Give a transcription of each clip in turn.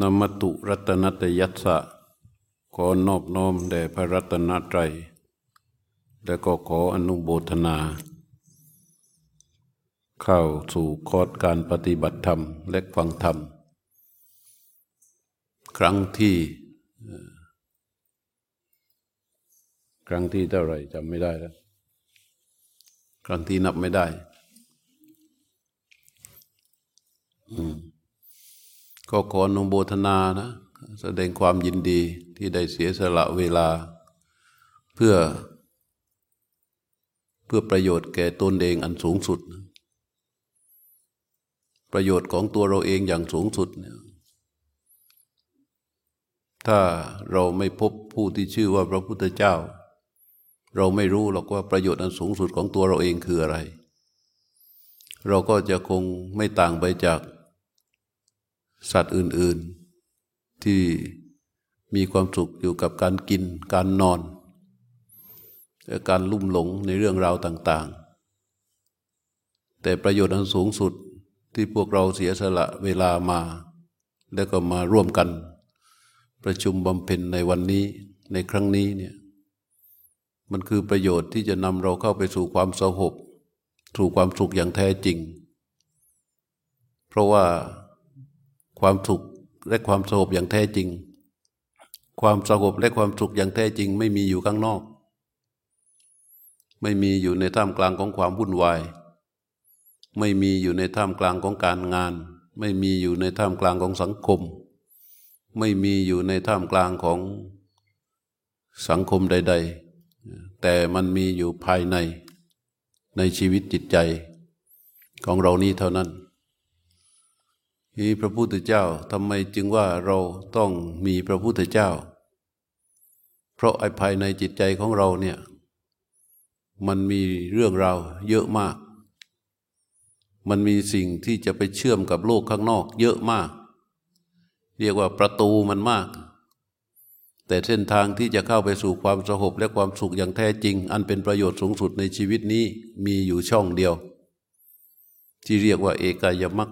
นมตุรัตนตยัสสะขอนอบน้อมแด่พระรัตนตรัย และก็ขออนุโมทนา เข้าสู่คอร์สการปฏิบัติธรรม และฟังธรรม ครั้งที่ ครั้งที่เท่าไหร่จำไม่ได้แล้ว ครั้งที่นับไม่ได้ อืม ก็ขออนุโมทนานะ แสดงความยินดีที่ได้เสียสละเวลา เพื่อ เพื่อประโยชน์แก่ตนเองอันสูงสุด ประโยชน์ของตัวเราเองอย่างสูงสุด ถ้าเราไม่พบผู้ที่ชื่อว่าพระพุทธเจ้า เราไม่รู้หรอกว่าประโยชน์อันสูงสุดของตัวเราเองคืออะไร เราก็จะคงไม่ต่างไปจาก สัตว์อื่น ๆ ที่มีความสุขอยู่กับการกิน การนอนและการลุ่มหลงในเรื่องราวต่าง ๆ แต่ประโยชน์อันสูงสุดที่พวกเราเสียสละเวลามา แล้วก็มาร่วมกัน ประชุมบำเพ็ญในวันนี้ในครั้งนี้เนี่ยมันคือประโยชน์ที่จะนำเราเข้าไปสู่ความสงบสู่ความสุขอย่างแท้จริง เพราะว่า ความสุขและความสงบอย่างแท้จริง ความสงบและความสุขอย่างแท้จริง ไม่มีอยู่ข้างนอก ไม่มีอยู่ในท่ามกลางของความวุ่นวาย ไม่มีอยู่ในท่ามกลางของการงาน ไม่มีอยู่ในท่ามกลางของสังคม ไม่มีอยู่ในท่ามกลางของสังคมใด ๆ แต่มันมีอยู่ภายในในชีวิตจิตใจของเรานี้เท่านั้น นี่พระพุทธเจ้าทำไมจึงว่าเราต้องมีพระพุทธเจ้า เพราะไอ้ภายในจิตใจของเราเนี่ยมันมีเรื่องราวเยอะมาก มันมีสิ่งที่จะไปเชื่อมกับโลกข้างนอก เยอะมาก เรียกว่าประตูมันมาก แต่เส้นทางที่จะเข้าไปสู่ความสงบและความสุขอย่างแท้จริง อันเป็นประโยชน์สูงสุดในชีวิตนี้มีอยู่ช่องเดียว ที่เรียกว่าเอกายมัค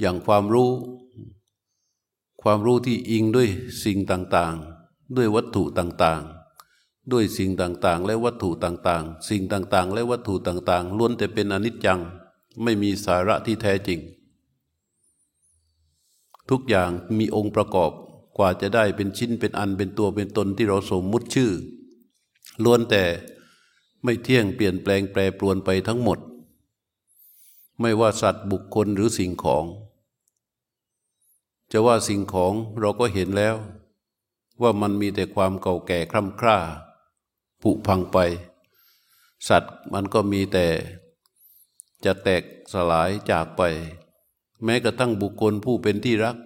อย่างความรู้ ความรู้ที่อิงด้วยสิ่งต่างๆ ด้วยวัตถุต่างๆ ด้วยสิ่งต่างๆ และวัตถุต่างๆ สิ่งต่างๆ และวัตถุต่างๆล้วนแต่เป็นอนิจจังไม่มีสาระที่แท้จริง ทุกอย่างมีองค์ประกอบกว่าจะได้เป็นชิ้นเป็นอันเป็นตัวเป็นตนที่เราสมมุติชื่อล้วนแต่ไม่เที่ยงเปลี่ยนแปลงแปรปรวนไปทั้งหมด ไม่ว่าสัตว์บุคคลหรือสิ่งของ จะว่าสิ่งของเราก็เห็นแล้ว ว่ามันมีแต่ความเก่าแก่คร่ำคร่าผุพังไป สัตว์มันก็มีแต่จะแตกสลายจากไป แม้กระทั่งบุคคลผู้เป็นที่รัก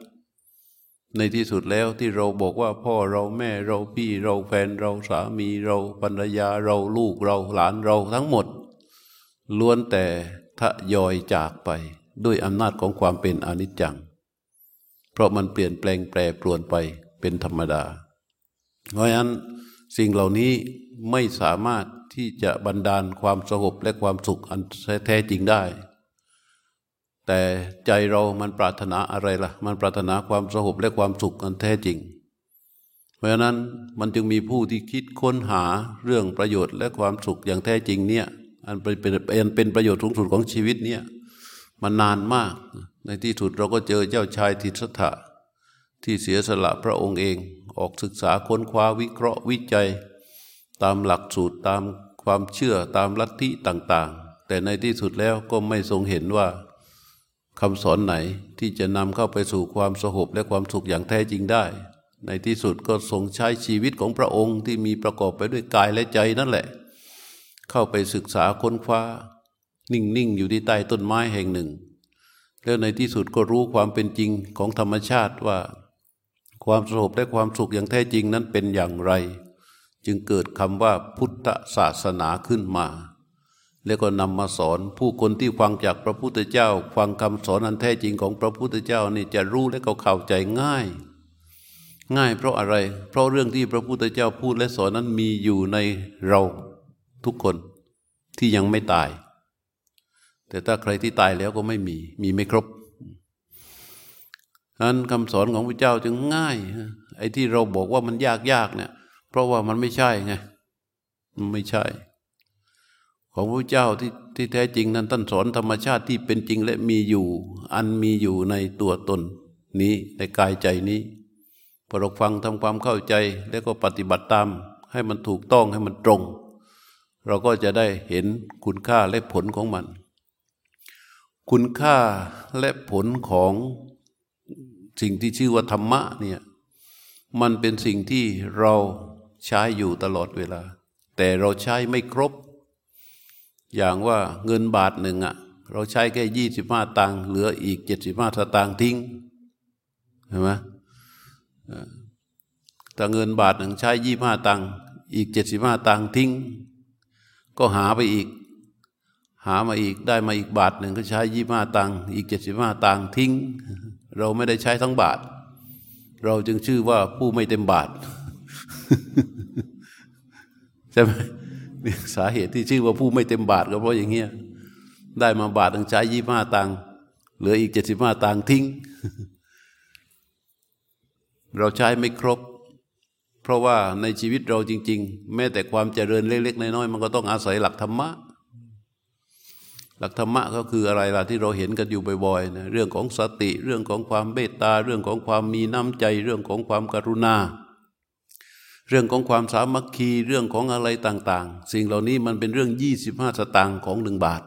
ในที่สุดแล้วที่เราบอกว่าพ่อเราแม่เราพี่เราแฟนเราสามีเราภรรยาเราลูกเราหลานเราทั้งหมด ล้วนแต่ทะยอยจากไปด้วยอำนาจของความเป็นอนิจจัง เพราะมันเปลี่ยนแปลงแปรปรวนไปเป็นธรรมดา เพราะฉะนั้นสิ่งเหล่านี้ไม่สามารถที่จะบันดาลความสงบและความสุขอันแท้จริงได้ แต่ใจเรามันปรารถนาอะไรล่ะ มันปรารถนาความสงบและความสุขอันแท้จริง เพราะฉะนั้นมันจึงมีผู้ที่คิดค้นหาเรื่องประโยชน์และความสุขอย่างแท้จริงเนี่ยอันเป็นเป็นประโยชน์สูงสุดของชีวิตเนี่ยมันนานมาก ในที่สุดเราก็เจอเจ้าชายทิศถะที่เสียสละพระองค์เองออกศึกษาค้นคว้าวิเคราะห์วิจัย ตามหลักสูตรตามความเชื่อตามลัทธิต่างๆ แต่ในที่สุดแล้วก็ไม่ทรงเห็นว่าคำสอนไหนที่จะนำเข้าไปสู่ความสงบและความสุขอย่างแท้จริงได้ ในที่สุดก็ทรงใช้ชีวิตของพระองค์ที่มีประกอบไปด้วยกายและใจนั่นแหละ เข้าไปศึกษาค้นคว้า นิ่งๆอยู่ที่ใต้ต้นไม้แห่งหนึ่ง แล้วในที่สุดก็รู้ความเป็นจริงของธรรมชาติว่าความสงบและความสุขอย่างแท้จริงนั้นเป็นอย่างไร จึงเกิดคำว่าพุทธศาสนาขึ้นมา แล้วก็นำมาสอนผู้คนที่ฟังจากพระพุทธเจ้า ฟังคำสอนอันแท้จริงของพระพุทธเจ้านี่จะรู้และก็เข้าใจง่าย ง่ายเพราะอะไร เพราะเรื่องที่พระพุทธเจ้าพูดและสอนนั้นมีอยู่ในเราทุกคนที่ยังไม่ตาย แต่ถ้าใครที่ตายแล้วก็ไม่มี มีไม่ครบนั้นคำสอนของพระเจ้าจึงง่าย ไอ้ที่เราบอกว่ามันยากยากเนี่ย เพราะว่ามันไม่ใช่ไง มันไม่ใช่ ของพระเจ้าที่ที่แท้จริงนั้นท่านสอนธรรมชาติที่เป็นจริงและมีอยู่ อันมีอยู่ในตัวตนนี้ในกายใจนี้พอเราฟังทำความเข้าใจแล้วก็ปฏิบัติตาม ให้มันถูกต้องให้มันตรง เราก็จะได้เห็นคุณค่าและผลของมัน คุณค่าและผลของสิ่งที่ชื่อว่าธรรมะเนี่ยมันเป็นสิ่งที่เราใช้อยู่ตลอดเวลา แต่เราใช้ไม่ครบ อย่างว่าเงินบาทหนึ่งอะเราใช้แค่ยี่สิบห้าตังค์เหลืออีกเจ็ดสิบห้าสตางค์ทิ้งเห็นไหมแต่เงินบาทหนึ่งใช้ยี่ห้าตังค์อีกเจ็ดสิบห้าตังค์ทิ้ง ก็หาไปอีก หามาอีกได้มาอีกบาทหนึ่งก็ใช้ยี่ห้าตังค์อีกเจ็ดสิบห้าตังค์ทิ้ง เราไม่ได้ใช้ทั้งบาท เราจึงชื่อว่าผู้ไม่เต็มบาทใช่ไหมสาเหตุที่ชื่อว่าผู้ไม่เต็มบาทก็เพราะอย่างเงี้ยได้มาบาทต้องใช้ยี่ห้าตังค์เหลืออีกเจ็ดสิบห้าตังค์ทิ้ง เราใช้ไม่ครบ เพราะว่าในชีวิตเราจริง ๆ แม้แต่ความเจริญเล็กๆน้อยๆมันก็ต้องอาศัยหลักธรรมะ หลักธรรมะก็คืออะไรล่ะที่เราเห็นกันอยู่บ่อยๆนะเรื่องของสติ เรื่องของความเมตตา เรื่องของความมีน้ำใจ เรื่องของความกรุณา เรื่องของความสามัคคีเรื่องของอะไรต่าง ๆ สิ่งเหล่านี้มันเป็นเรื่องยี่สิบห้าสตางค์ของหนึ่งบาท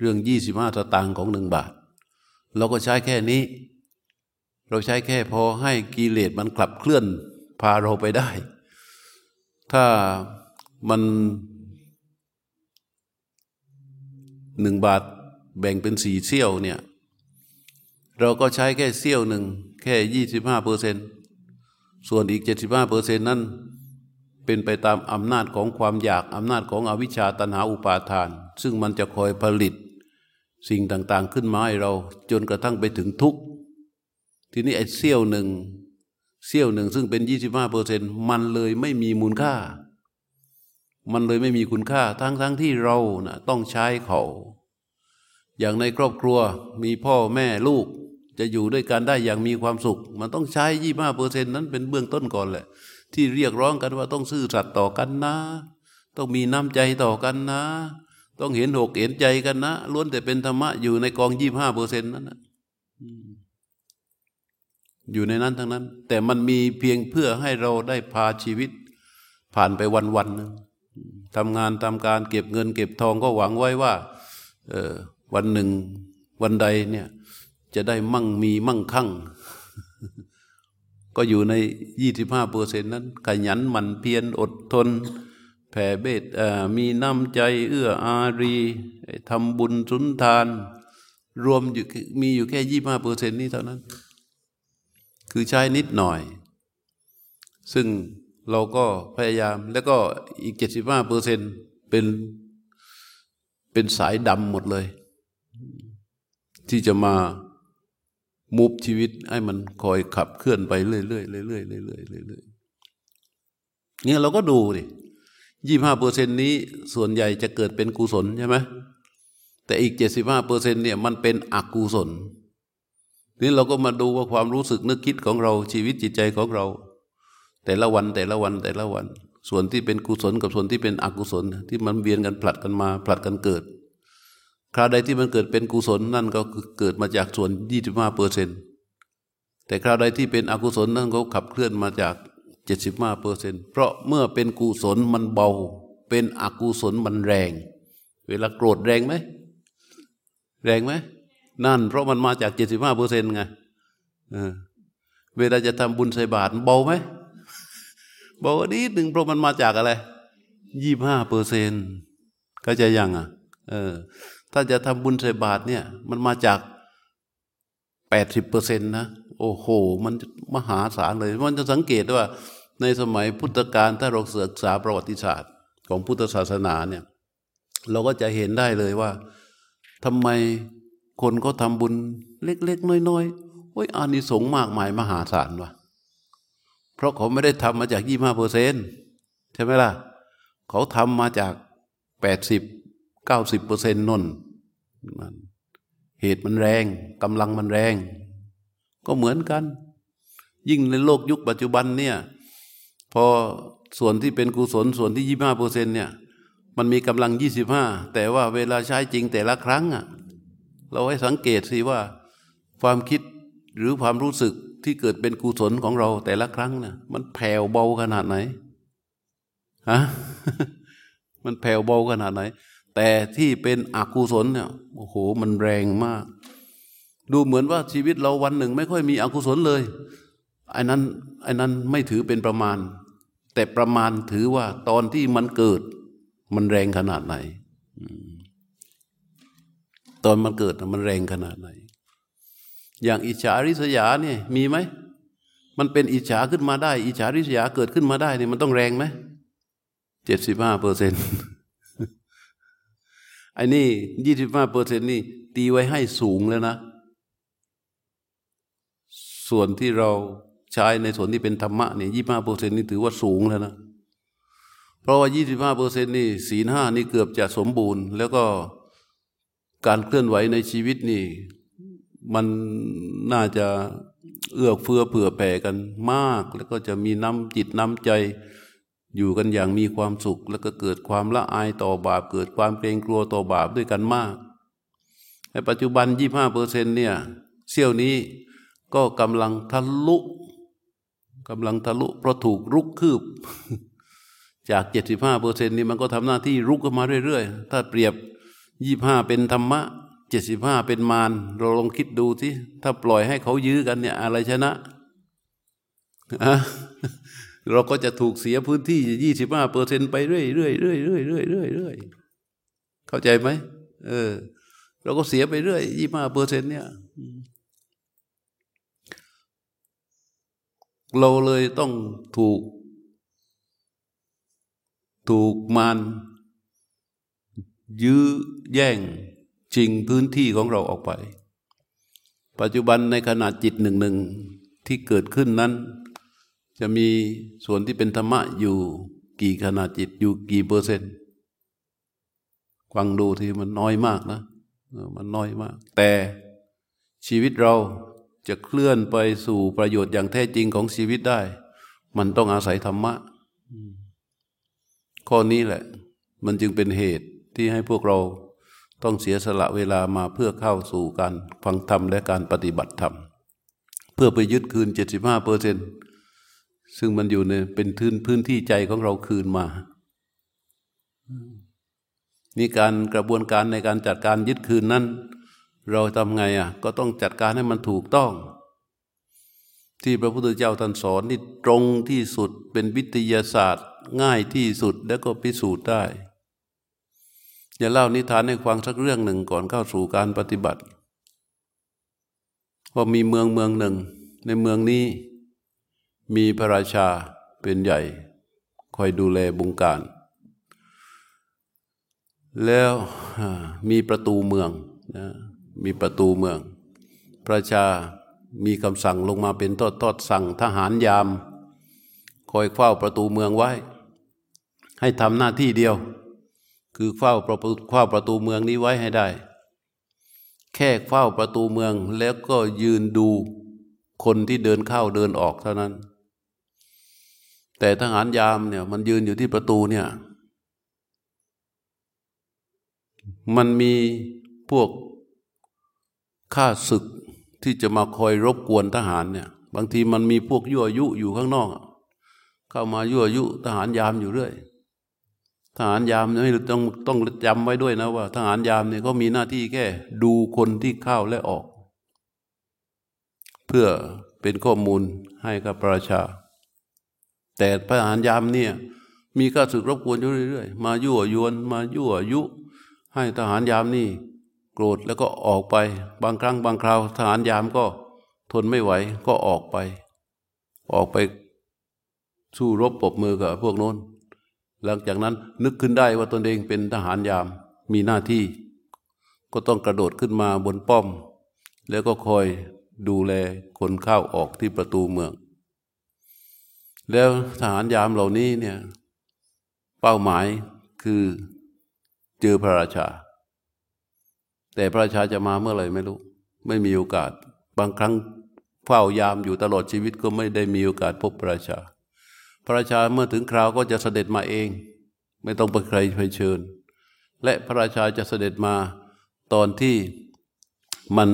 เรื่องยี่สิบห้าสตางค์ของหนึ่งบาท เราก็ใช้แค่นี้ เราใช้แค่พอให้กิเลสมันกลับเคลื่อนพาเราไปได้ ถ้ามัน หนึ่งบาทแบ่งเป็นสี่เสี้ยวเนี่ยเราก็ใช้แค่เสี้ยวหนึ่งแค่ยี่สิบห้าเปอร์เซ็นส่วนอีกเจ็ดสิบห้าเปอร์เซ็นนั้น เป็นไปตามอำนาจของความอยากอำนาจของอวิชชาตันหาอุปาทาน ซึ่งมันจะคอยผลิตสิ่งต่างๆขึ้นมาให้เราจนกระทั่งไปถึงทุกข์ทีนี้ไอ้เสี้ยวหนึ่งเสี้ยวหนึ่งซึ่งเป็นยี่สิบห้าเปอร์เซ็นมันเลยไม่มีมูลค่า มันเลยไม่มีคุณค่าทั้งทั้งที่เรานะต้องใช้เขา อย่างในครอบครัวมีพ่อแม่ลูก จะอยู่ด้วยกันได้อย่างมีความสุข มันต้องใช้ยี่ห้าเปอร์เซ็นนั้นเป็นเบื้องต้นก่อนแหละ ที่เรียกร้องกันว่าต้องซื่อสัตย์ต่อกันนะ ต้องมีน้ำใจต่อกันนะ ต้องเห็นหกเห็นใจกันนะล้วนแต่เป็นธรรมะอยู่ในกองยี่ห้าเปอร์เซ็นต์นั้นนะอยู่ในนั้นทั้งนั้น แต่มันมีเพียงเพื่อให้เราได้พาชีวิตผ่านไปวันวันหนึ่ง ทำงานทำการเก็บเงิน เก็บทองก็หวังไว้ว่าวันหนึ่งวันใดเนี่ยจะได้มั่งมีมั่งคั่ง ก็อยู่ในยี่สิบห้าเปอร์เซ็นต์นั้น ขยันหมั่นเพียรอดทน แผ่เบตมีน้ำใจเอื้ออารีทำบุญสุนทาน รวมอยู่มีอยู่แค่ยี่ห้าเปอร์เซ็นต์นี้เท่านั้น คือใช้นิดหน่อย ซึ่ง เราก็พยายามแล้วก็อีกเจ็ดสิบห้าเปอร์เซ็นเป็นเป็นสายดำหมดเลย ที่จะมามุบชีวิตให้มันคอยขับเคลื่อนไปเรื่อยๆเรื่อยๆเรื่อยๆเรื่อยๆเรื่อยๆเนี่ยเราก็ดูดิยี่ห้าเปอร์เซ็นนี้ส่วนใหญ่จะเกิดเป็นกุศลใช่ไหมแต่อีกเจ็ดสิบห้าเปอร์เซ็นเนี่ยมันเป็นอกุศลนี่เราก็มาดูว่าความรู้สึกนึกคิดของเราชีวิตจิตใจของเรา แต่ละวันแต่ละวันแต่ละวัน ส่วนที่เป็นกุศลกับส่วนที่เป็นอกุศล ที่มันเวียนกันผลัดกันมาผลัดกันเกิด คราวใดที่มันเกิดเป็นกุศลนั่นก็เกิดมาจากส่วนยี่สิบห้าเปอร์เซ็นต์แต่คราวใดที่เป็นอกุศลนั่นก็ขับเคลื่อนมาจากเจ็ดสิบห้าเปอร์เซ็นต์เพราะเมื่อเป็นกุศลมันเบา เป็นอกุศลมันแรง เวลาโกรธแรงไหมแรงไหมนั่นเพราะมันมาจากเจ็ดสิบห้าเปอร์เซ็นต์ไงเวลาจะทำบุญใส่บาตรเบาไหม เบานิดหนึ่งเพราะมันมาจากอะไรยี่ห้าเปอร์เซ็นก็จะยังอะ เออ ถ้าจะทำบุญใส่บาตรเนี่ย มันมาจากแปดสิบเปอร์เซ็นต์นะ โอ้โห มันมหาศาลเลย มันจะสังเกตว่า ในสมัยพุทธกาลถ้าเราศึกษาประวัติศาสตร์ ของพุทธศาสนาเนี่ย เราก็จะเห็นได้เลยว่าทำไมคนก็ทำบุญเล็ก ๆ น้อยๆโอ้ยอานิสงส์มากมายมหาศาลวะ เพราะเขาไม่ได้ทำมาจากยี่ห้าเปอร์เซนใช่ไหมล่ะ เขาทำมาจากแปดสิบเก้าสิบเปอร์เซ็นต์นนเหตุมันแรงกำลังมันแรง ก็เหมือนกัน ยิ่งในโลกยุคปัจจุบันเนี่ย พอส่วนที่เป็นกุศลส่วนที่ยี่ห้าเปอร์เซ็นเนี่ย มันมีกำลังยี่สิบห้าแต่ว่าเวลาใช้จริงแต่ละครั้งอะเราให้สังเกตสิว่า ความคิดหรือความรู้สึก ที่เกิดเป็นกุศลของเราแต่ละครั้งเนี่ยมันแผ่วเบาขนาดไหนฮะมันแผ่วเบาขนาดไหน แต่ที่เป็นอกุศลเนี่ยโอ้โหมันแรงมาก ดูเหมือนว่าชีวิตเราวันหนึ่ง ไม่ค่อยมีอกุศลเลยไอ้นั้นไอ้นั้นไม่ถือเป็นประมาณ แต่ประมาณถือว่าตอนที่มันเกิด มันแรงขนาดไหน ตอนมันเกิดมันแรงขนาดไหน อย่างอิจฉาริษยาเนี่ยมีไหม มันเป็นอิจฉาขึ้นมาได้ อิจฉาริษยาเกิดขึ้นมาได้เนี่ยมันต้องแรงไหมเจ็ดสิบห้าเปอร์เซ็นต์ไอ้นี่ยี่สิบห้าเปอร์เซ็นต์นี่ตีไว้ให้สูงแล้วนะ ส่วนที่เราใช้ในส่วนที่เป็นธรรมะเนี่ยยี่ห้าเปอร์เซ็นต์นี่ถือว่าสูงแล้วนะ เพราะว่ายี่สิบห้าเปอร์เซ็นต์นี่ศีลห้านี่เกือบจะสมบูรณ์ แล้วก็การเคลื่อนไหวในชีวิตนี่ มันน่าจะเอื้อเฟื้อเผื่อแผ่กันมาก แล้วก็จะมีน้ำจิตน้ำใจ อยู่กันอย่างมีความสุข แล้วก็เกิดความละอายต่อบาป เกิดความเกรงกลัวต่อบาปด้วยกันมากในปัจจุบันยี่ห้าเปอร์เซ็นเนี่ยเซี่ยวนี้ก็กำลังทะลุกำลังทะลุเพราะถูกรุกคืบ จากเจ็ดสิบห้าเปอร์เซ็นนี่มันก็ทำหน้าที่รุกขึ้นมาเรื่อย ๆ ถ้าเปรียบยี่ห้าเป็นธรรมะ เจ็ดสิบห้าเป็นมารเราลองคิดดูที่ถ้าปล่อยให้เขายื้อกันเนี่ย อะไรชนะเราก็จะถูกเสียพื้นที่ยี่สิบห้าเปอร์เซ็นไปเรื่อยเรื่อยเรื่อยเรื่อยเรื่อยเรื่อยเรื่อยเข้าใจไหมเออ เราก็เสียไปเรื่อยยี่ห้าเปอร์เซ็นเนี่ย เราเลยต้องถูก ถูกมันยื้อแย่ง ชิงพื้นที่ของเราออกไป ปัจจุบันในขนาดจิตหนึ่งหนึ่งที่เกิดขึ้นนั้น จะมีส่วนที่เป็นธรรมะอยู่กี่ขนาดจิตอยู่กี่เปอร์เซ็นต์ฟังดูที่มันน้อยมากนะมันน้อยมาก แต่ชีวิตเราจะเคลื่อนไปสู่ประโยชน์อย่างแท้จริงของชีวิตได้ มันต้องอาศัยธรรมะ ข้อนี้แหละ มันจึงเป็นเหตุที่ให้พวกเรา ต้องเสียสละเวลามาเพื่อเข้าสู่การฟังธรรมและการปฏิบัติธรรม เพื่อไปยึดคืน 75เปอร์เซนซึ่งมันอยู่ในเป็นพื้นพื้นที่ใจของเราคืนมา นี่การกระบวนการในการจัดการยึดคืนนั้น เราทำไงอะ ก็ต้องจัดการให้มันถูกต้อง ที่พระพุทธเจ้าท่านสอนนี่ตรงที่สุดเป็นวิทยาศาสตร์ง่ายที่สุดแล้วก็พิสูจน์ได้ จะเล่านิทานให้ฟังสักเรื่องหนึ่งก่อนเข้าสู่การปฏิบัติว่ามีเมืองเมืองหนึ่ง ในเมืองนี้ มีพระราชาเป็นใหญ่ คอยดูแลบุงการ แล้วมีประตูเมืองนะมีประตูเมือง พระชามีคำสั่งลงมาเป็นทอดทอดสั่งทหารยาม คอยเฝ้าประตูเมืองไว้ ให้ทำหน้าที่เดียว คือเฝ้าประตูเฝ้าประตูเมืองนี้ไว้ให้ได้ แค่เฝ้าประตูเมืองแล้วก็ยืนดูคนที่เดินเข้าเดินออกเท่านั้น แต่ทหารยามเนี่ยมันยืนอยู่ที่ประตูเนี่ย มันมีพวกข้าศึกที่จะมาคอยรบกวนทหารเนี่ย บางทีมันมีพวกยั่วยุอยู่ข้างนอก เข้ามายั่วยุทหารยามอยู่เรื่อย ทหารยามนี่ต้องต้องจำไว้ด้วยนะว่า ทหารยามเนี่ยเขามีหน้าที่แค่ดูคนที่เข้าและออก เพื่อเป็นข้อมูลให้กับประชา แต่ทหารยามเนี่ยมีข้าศึกรบกวนอยู่เรื่อยๆ มายั่วยวนมายั่วยุ ให้ทหารยามนี่ โกรธแล้วก็ออกไป บางครั้งบางคราว ทหารยามก็ทนไม่ไหวก็ออกไป ออกไปสู้รบปบมือกับพวกโน้น หลังจากนั้นนึกขึ้นได้ว่าตนเองเป็นทหารยามมีหน้าที่ ก็ต้องกระโดดขึ้นมาบนป้อม แล้วก็คอยดูแลคนเข้าออกที่ประตูเมือง แล้วทหารยามเหล่านี้เนี่ยเป้าหมายคือเจอพระราชา แต่พระราชาจะมาเมื่อไหร่ไม่รู้ ไม่มีโอกาส บางครั้งเฝ้ายามอยู่ตลอดชีวิตก็ไม่ได้มีโอกาสพบพระราชา ระราชาเมื่อถึงคราวก็จะเสด็จมาเอง ไม่ต้องไปใครไปเชิญ และพระราชาจะเสด็จมาตอนที่มัน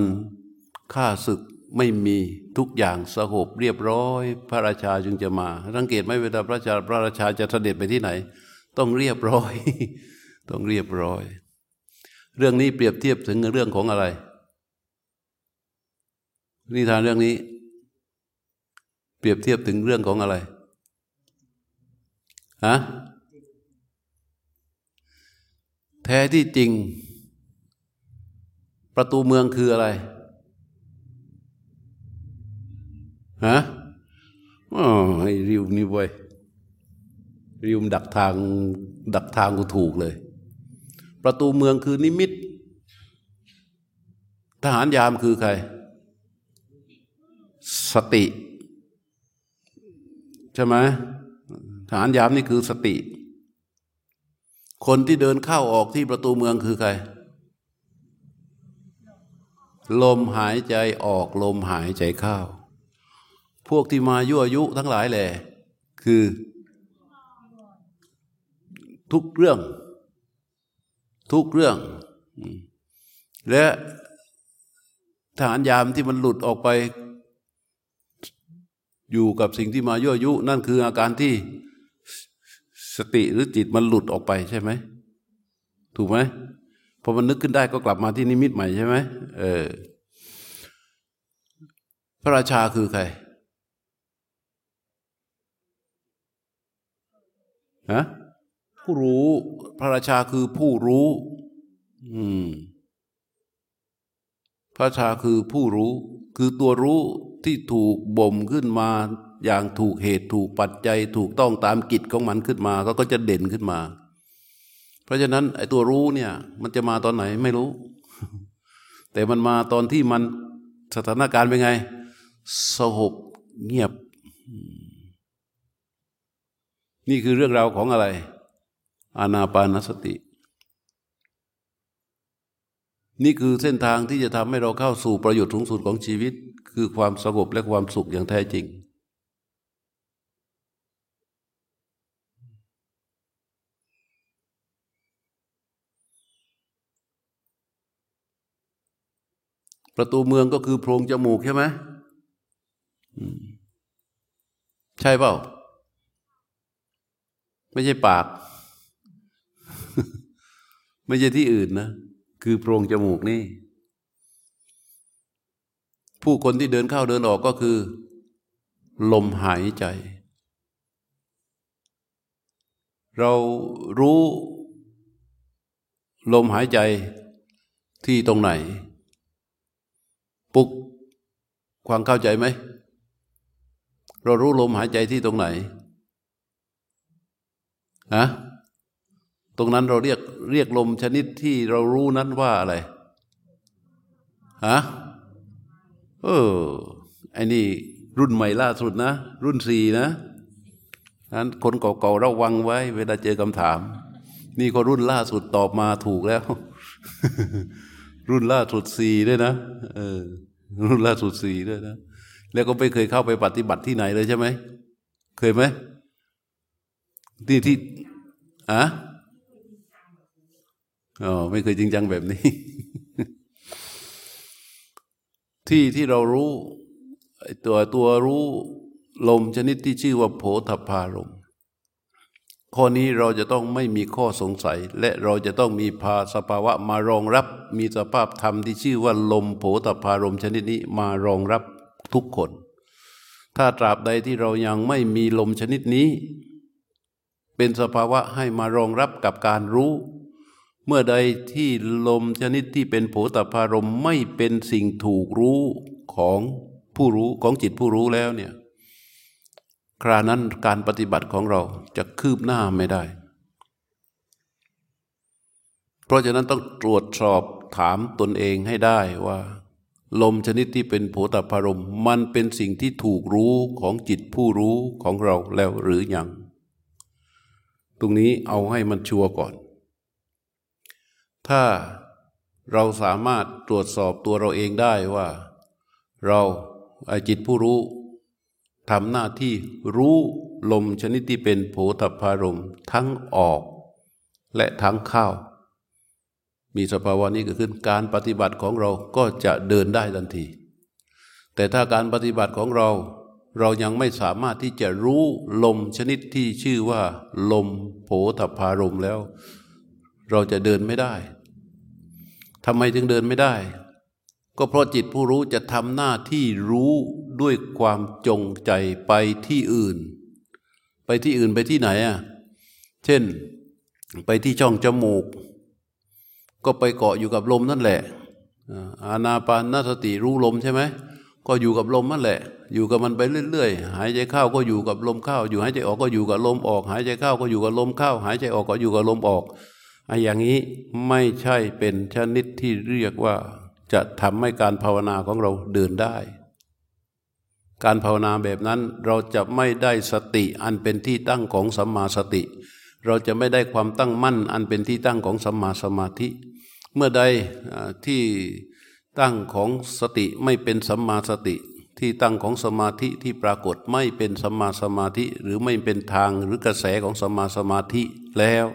ฆ่าศึกไม่มีทุกอย่างสงบเรียบร้อย พระราชาจึงจะมาสังเกตไหมเวลาพระราชาพระราชาจะเสด็จไปที่ไหน ต้องเรียบร้อย ต้องเรียบร้อย เรื่องนี้เปรียบเทียบถึงเรื่องของอะไร นิทานเรื่องนี้ เปรียบเทียบถึงเรื่องของอะไร ฮะแท้ที่จริง ประตูเมืองคืออะไรฮะอ๋อไอ้ริวนี่เว้ยริวดักทางดักทางกูถูกเลย ประตูเมืองคือนิมิต ทหารยามคือใคร สติ ใช่ไหม ทหารยามนี่คือสติ คนที่เดินเข้าออกที่ประตูเมืองคือใคร ลมหายใจออกลมหายใจเข้า พวกที่มายั่วยุทั้งหลายแหละคือ ทุกเรื่อง ทุกเรื่อง และทหารยามที่มันหลุดออกไป อยู่กับสิ่งที่มายั่วยุ นั่นคืออาการที่ สติหรือจิตมันหลุดออกไปใช่ไหมถูกไหมพอมันนึกขึ้นได้ก็กลับมาที่นิมิตใหม่ใช่ไหมเออ พระราชาคือใครนะผู้รู้พระราชาคือผู้รู้ อืม พระราชาคือผู้รู้ คือตัวรู้ที่ถูกบ่มขึ้นมา อย่างถูกเหตุถูกปัจจัยถูกต้องตามกิจของมันขึ้นมา ก็ก็จะเด่นขึ้นมา เพราะฉะนั้นไอ้ตัวรู้เนี่ย มันจะมาตอนไหนไม่รู้ แต่มันมาตอนที่มันสถานการณ์เป็นไงสงบเงียบ นี่คือเรื่องราวของอะไรอานาปานสติ นี่คือเส้นทางที่จะทำให้เราเข้าสู่ประโยชน์สูงสุดของชีวิต คือความสงบและความสุขอย่างแท้จริง ประตูเมืองก็คือโพรงจมูกใช่ไหมใช่เปล่า ไม่ใช่ปาก ไม่ใช่ที่อื่นนะ คือโพรงจมูกนี่ ผู้คนที่เดินเข้าเดินออกก็คือ ลมหายใจ เรารู้ ลมหายใจที่ตรงไหน ปุกความเข้าใจไหม เรารู้ลมหายใจที่ตรงไหนนะตรงนั้นเราเรียกเรียกลมชนิดที่เรารู้นั้นว่าอะไรฮะเออไอ้นี่รุ่นใหม่ล่าสุดนะ รุ่นสี่นะนั้นคนเก่าๆระวังไว้ เวลาเจอคำถาม นี่ก็รุ่นล่าสุดตอบมาถูกแล้ว รุ่นล่าสุดสี่ด้วยนะ เออ รุ่นล่าสุดสี่ด้วยนะ แล้วก็ไม่เคยเข้าไปปฏิบัติที่ไหนเลยใช่ไหม เคยไหมที่ที่อะอ๋อไม่เคยจริงจังแบบนี้ ที่ที่เรารู้ตัวตัวรู้ลมชนิดที่ชื่อว่าโผฏพารม ข้อนี้เราจะต้องไม่มีข้อสงสัย และเราจะต้องมีภาสภาวะมารองรับ มีสภาพธรรมที่ชื่อว่าลมโผฏพารมชนิดนี้มารองรับทุกคน ถ้าตราบใดที่เรายังไม่มีลมชนิดนี้ เป็นสภาวะให้มารองรับกับการรู้ เมื่อใดที่ลมชนิดที่เป็นโผตพารมไม่เป็นสิ่งถูกรู้ของผู้รู้ของจิตผู้รู้แล้วเนี่ย ครานั้นการปฏิบัติของเราจะคืบหน้าไม่ได้ เพราะฉะนั้นต้องตรวจสอบถามตนเองให้ได้ว่า ลมชนิดที่เป็นโผตพารมมันเป็นสิ่งที่ถูกรู้ของจิตผู้รู้ของเราแล้วหรือยัง ตรงนี้เอาให้มันชัวร์ก่อน ถ้าเราสามารถตรวจสอบตัวเราเองได้ว่า เราไอจิตผู้รู้ ทำหน้าที่รู้ลมชนิดที่เป็นโผฏฐารมทั้งออก และทั้งเข้า มีสภาวะนี้เกิดขึ้นการปฏิบัติของเราก็จะเดินได้ทันที แต่ถ้าการปฏิบัติของเราเรายังไม่สามารถที่จะรู้ลมชนิดที่ชื่อว่า ลมโผฏฐารมแล้ว เราจะเดินไม่ได้ทำไมจึงเดินไม่ได้ ก็เพราะจิตผู้รู้จะทำหน้าที่รู้ ด้วยความจงใจไปที่อื่น ไปที่อื่นไปที่ไหนอะเช่นไปที่ช่องจมูก ก็ไปเกาะอยู่กับลมนั่นแหละอานาปานสติรู้ลมใช่ไหมก็อยู่กับลมนั่นแหละ อยู่กับมันไปเรื่อยๆ หายใจเข้าก็อยู่กับลมเข้า อยู่หายใจออกก็อยู่กับลมออก หายใจเข้าก็อยู่กับลมเข้า หายใจออกก็อยู่กับลมออกไอ้อย่างนี้ไม่ใช่เป็นชนิดที่เรียกว่าจะทำให้การภาวนาของเราเดินได้ การภาวนาแบบนั้นเราจะไม่ได้สติอันเป็นที่ตั้งของสัมมาสติ เราจะไม่ได้ความตั้งมั่นอันเป็นที่ตั้งของสัมมาสมาธิ เมื่อใดที่ตั้งของสติไม่เป็นสัมมาสติ ที่ตั้งของสมาธิที่ปรากฏไม่เป็นสัมมาสมาธิ หรือไม่เป็นทางหรือกระแสของสัมมาสมาธิแล้ว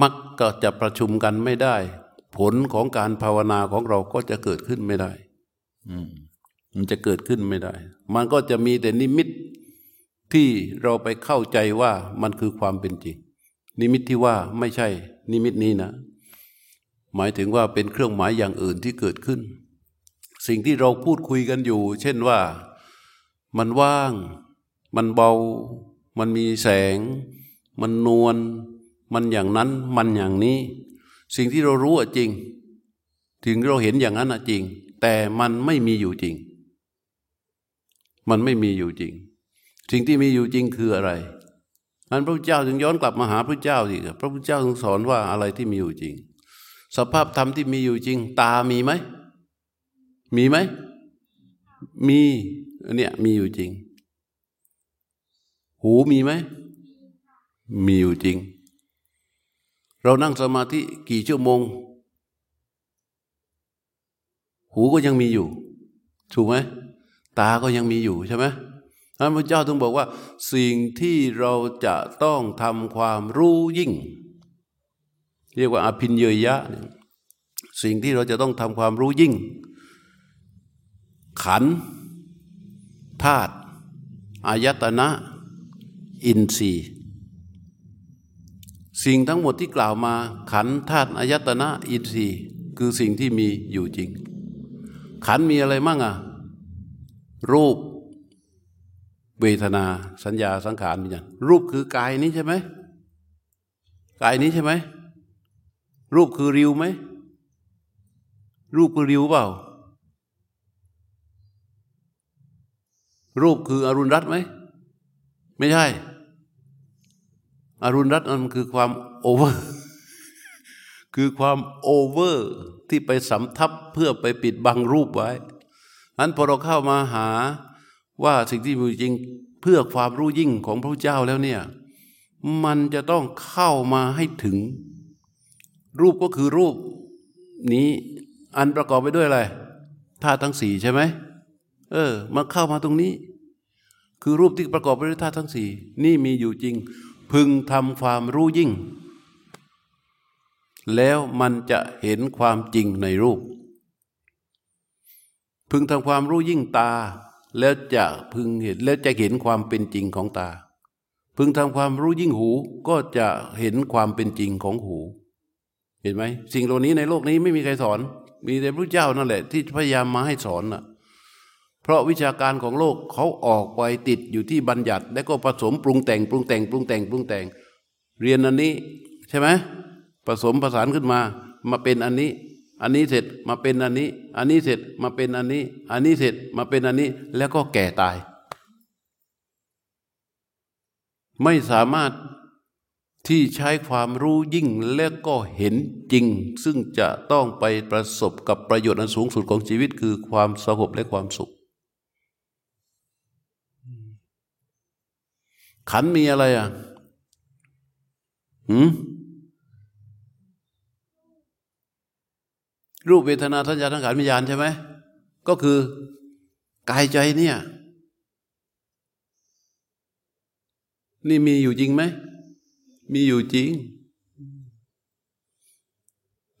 มักก็จะประชุมกันไม่ได้ ผลของการภาวนาของเราก็จะเกิดขึ้นไม่ได้มัันจะเกิดขึ้นไม่ได้ มันก็จะมีแต่นิมิตที่เราไปเข้าใจว่ามันคือความเป็นจริง นิมิตที่ว่าไม่ใช่นิมิตนี้นะ หมายถึงว่าเป็นเครื่องหมายอย่างอื่นที่เกิดขึ้น สิ่งที่เราพูดคุยกันอยู่ เช่นว่ามันว่าง มันเบา มันมีแสง มันนวลมันอย่างนั้นมันอย่างนี้ สิ่งที่เรารู้อะจริง ถึงเราเห็นอย่างนั้นอะจริง แต่มันไม่มีอยู่จริง มันไม่มีอยู่จริง สิ่งที่มีอยู่จริงคืออะไรอันพระพุทธเจ้าถึงย้อนกลับมาหาพระเจ้าสิพระพุทธเจ้าถึงสอนว่าอะไรที่มีอยู่จริง สภาพธรรมที่มีอยู่จริง ตามีไหม มีไหม มีเนี่ยมีอยู่จริง หูมีไหม มีอยู่จริง เรานั่งสมาธิกี่ชั่วโมง หูก็ยังมีอยู่ ถูกไหม ตาก็ยังมีอยู่ใช่ไหมพระพุทธเจ้าต้องบอกว่า สิ่งที่เราจะต้องทำความรู้ยิ่ง เรียกว่าอภินเยยะ สิ่งที่เราจะต้องทำความรู้ยิ่ง ขันธาตุอายตนะ อินทรีย์สิ่งทั้งหมดที่กล่าวมาขันธาตุอายตนะอินทรีย์ คือสิ่งที่มีอยู่จริง ขันมีอะไรมั่งอะ รูปเวทนาสัญญาสังขารมีอย่างรูปคือกายนี้ใช่ไหมกายนี้ใช่ไหมรูปคือริวไหมรูปคือริวเปล่า รูปคืออรุณรัตน์ไหมไม่ใช่ อรุณรัตน์นั้นคือความโอเวอร์คือความโอเวอร์ที่ไปสำทับเพื่อไปปิดบังรูปไว้ นั้นพอเราเข้ามาหาว่าสิ่งที่มีจริงเพื่อความรู้ยิ่งของพระเจ้าแล้วเนี่ย มันจะต้องเข้ามาให้ถึง รูปก็คือรูปนี้อันประกอบไปด้วยอะไรธาตุทั้งสี่ใช่ไหมเออมาเข้ามาตรงนี้ คือรูปที่ประกอบไปด้วยธาตุทั้งสี่นี่มีอยู่จริง พึงทำความรู้ยิ่ง แล้วมันจะเห็นความจริงในรูป พึงทำความรู้ยิ่งตา แล้วจะพึงเห็นแล้วจะเห็นความเป็นจริงของตา พึงทำความรู้ยิ่งหูก็จะเห็นความเป็นจริงของหู เห็นไหมสิ่งเหล่านี้ในโลกนี้ไม่มีใครสอน มีแต่พระเจ้านั่นแหละที่พยายามมาให้สอนน่ะเพราะวิชาการของโลกเขาออกไปติดอยู่ที่บัญญัติ แล้วก็ผสมปรุงแต่งปรุงแต่งปรุงแต่งปรุงแต่ง เรียนอันนี้ใช่ไหมผสมผสานขึ้นมามาเป็นอันนี้ อันนี้เสร็จมาเป็นอันนี้ อันนี้เสร็จมาเป็นอันนี้ อันนี้เสร็จมาเป็นอันนี้ แล้วก็แก่ตาย ไม่สามารถที่ใช้ความรู้ยิ่งและก็เห็นจริง ซึ่งจะต้องไปประสบกับประโยชน์อันสูงสุดของชีวิตคือความสงบและความสุข ขันมีอะไรอะหืม รูปเวทนาสัญญาสังขารวิญญาณใช่ไหมก็คือกายใจเนี่ย นี่มีอยู่จริงไหม มีอยู่จริง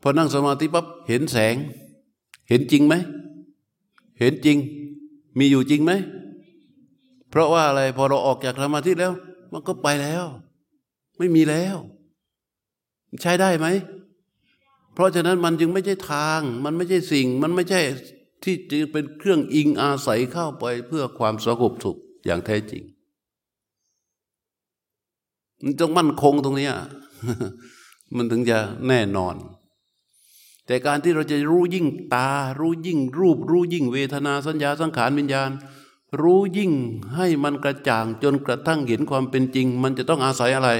พอนั่งสมาธิปั๊บเห็นแสง เห็นจริงไหม เห็นจริง มีอยู่จริงไหม เพราะว่าอะไร พอเราออกจากสมาธิแล้ว มันก็ไปแล้ว ไม่มีแล้ว ใช้ได้ไหม เพราะฉะนั้นมันจึงไม่ใช่ทาง มันไม่ใช่สิ่ง มันไม่ใช่ที่จะเป็นเครื่องอิงอาศัยเข้าไปเพื่อความสงบสุขอย่างแท้จริงมันต้องมั่นคงตรงนี้มันถึงจะแน่นอน แต่การที่เราจะรู้ยิ่งตา รู้ยิ่งรูป รู้ยิ่งเวทนาสัญญาสังขารวิญญาณ รู้ยิ่งให้มันกระจ่างจนกระทั่งเห็นความเป็นจริง มันจะต้องอาศัยอะไร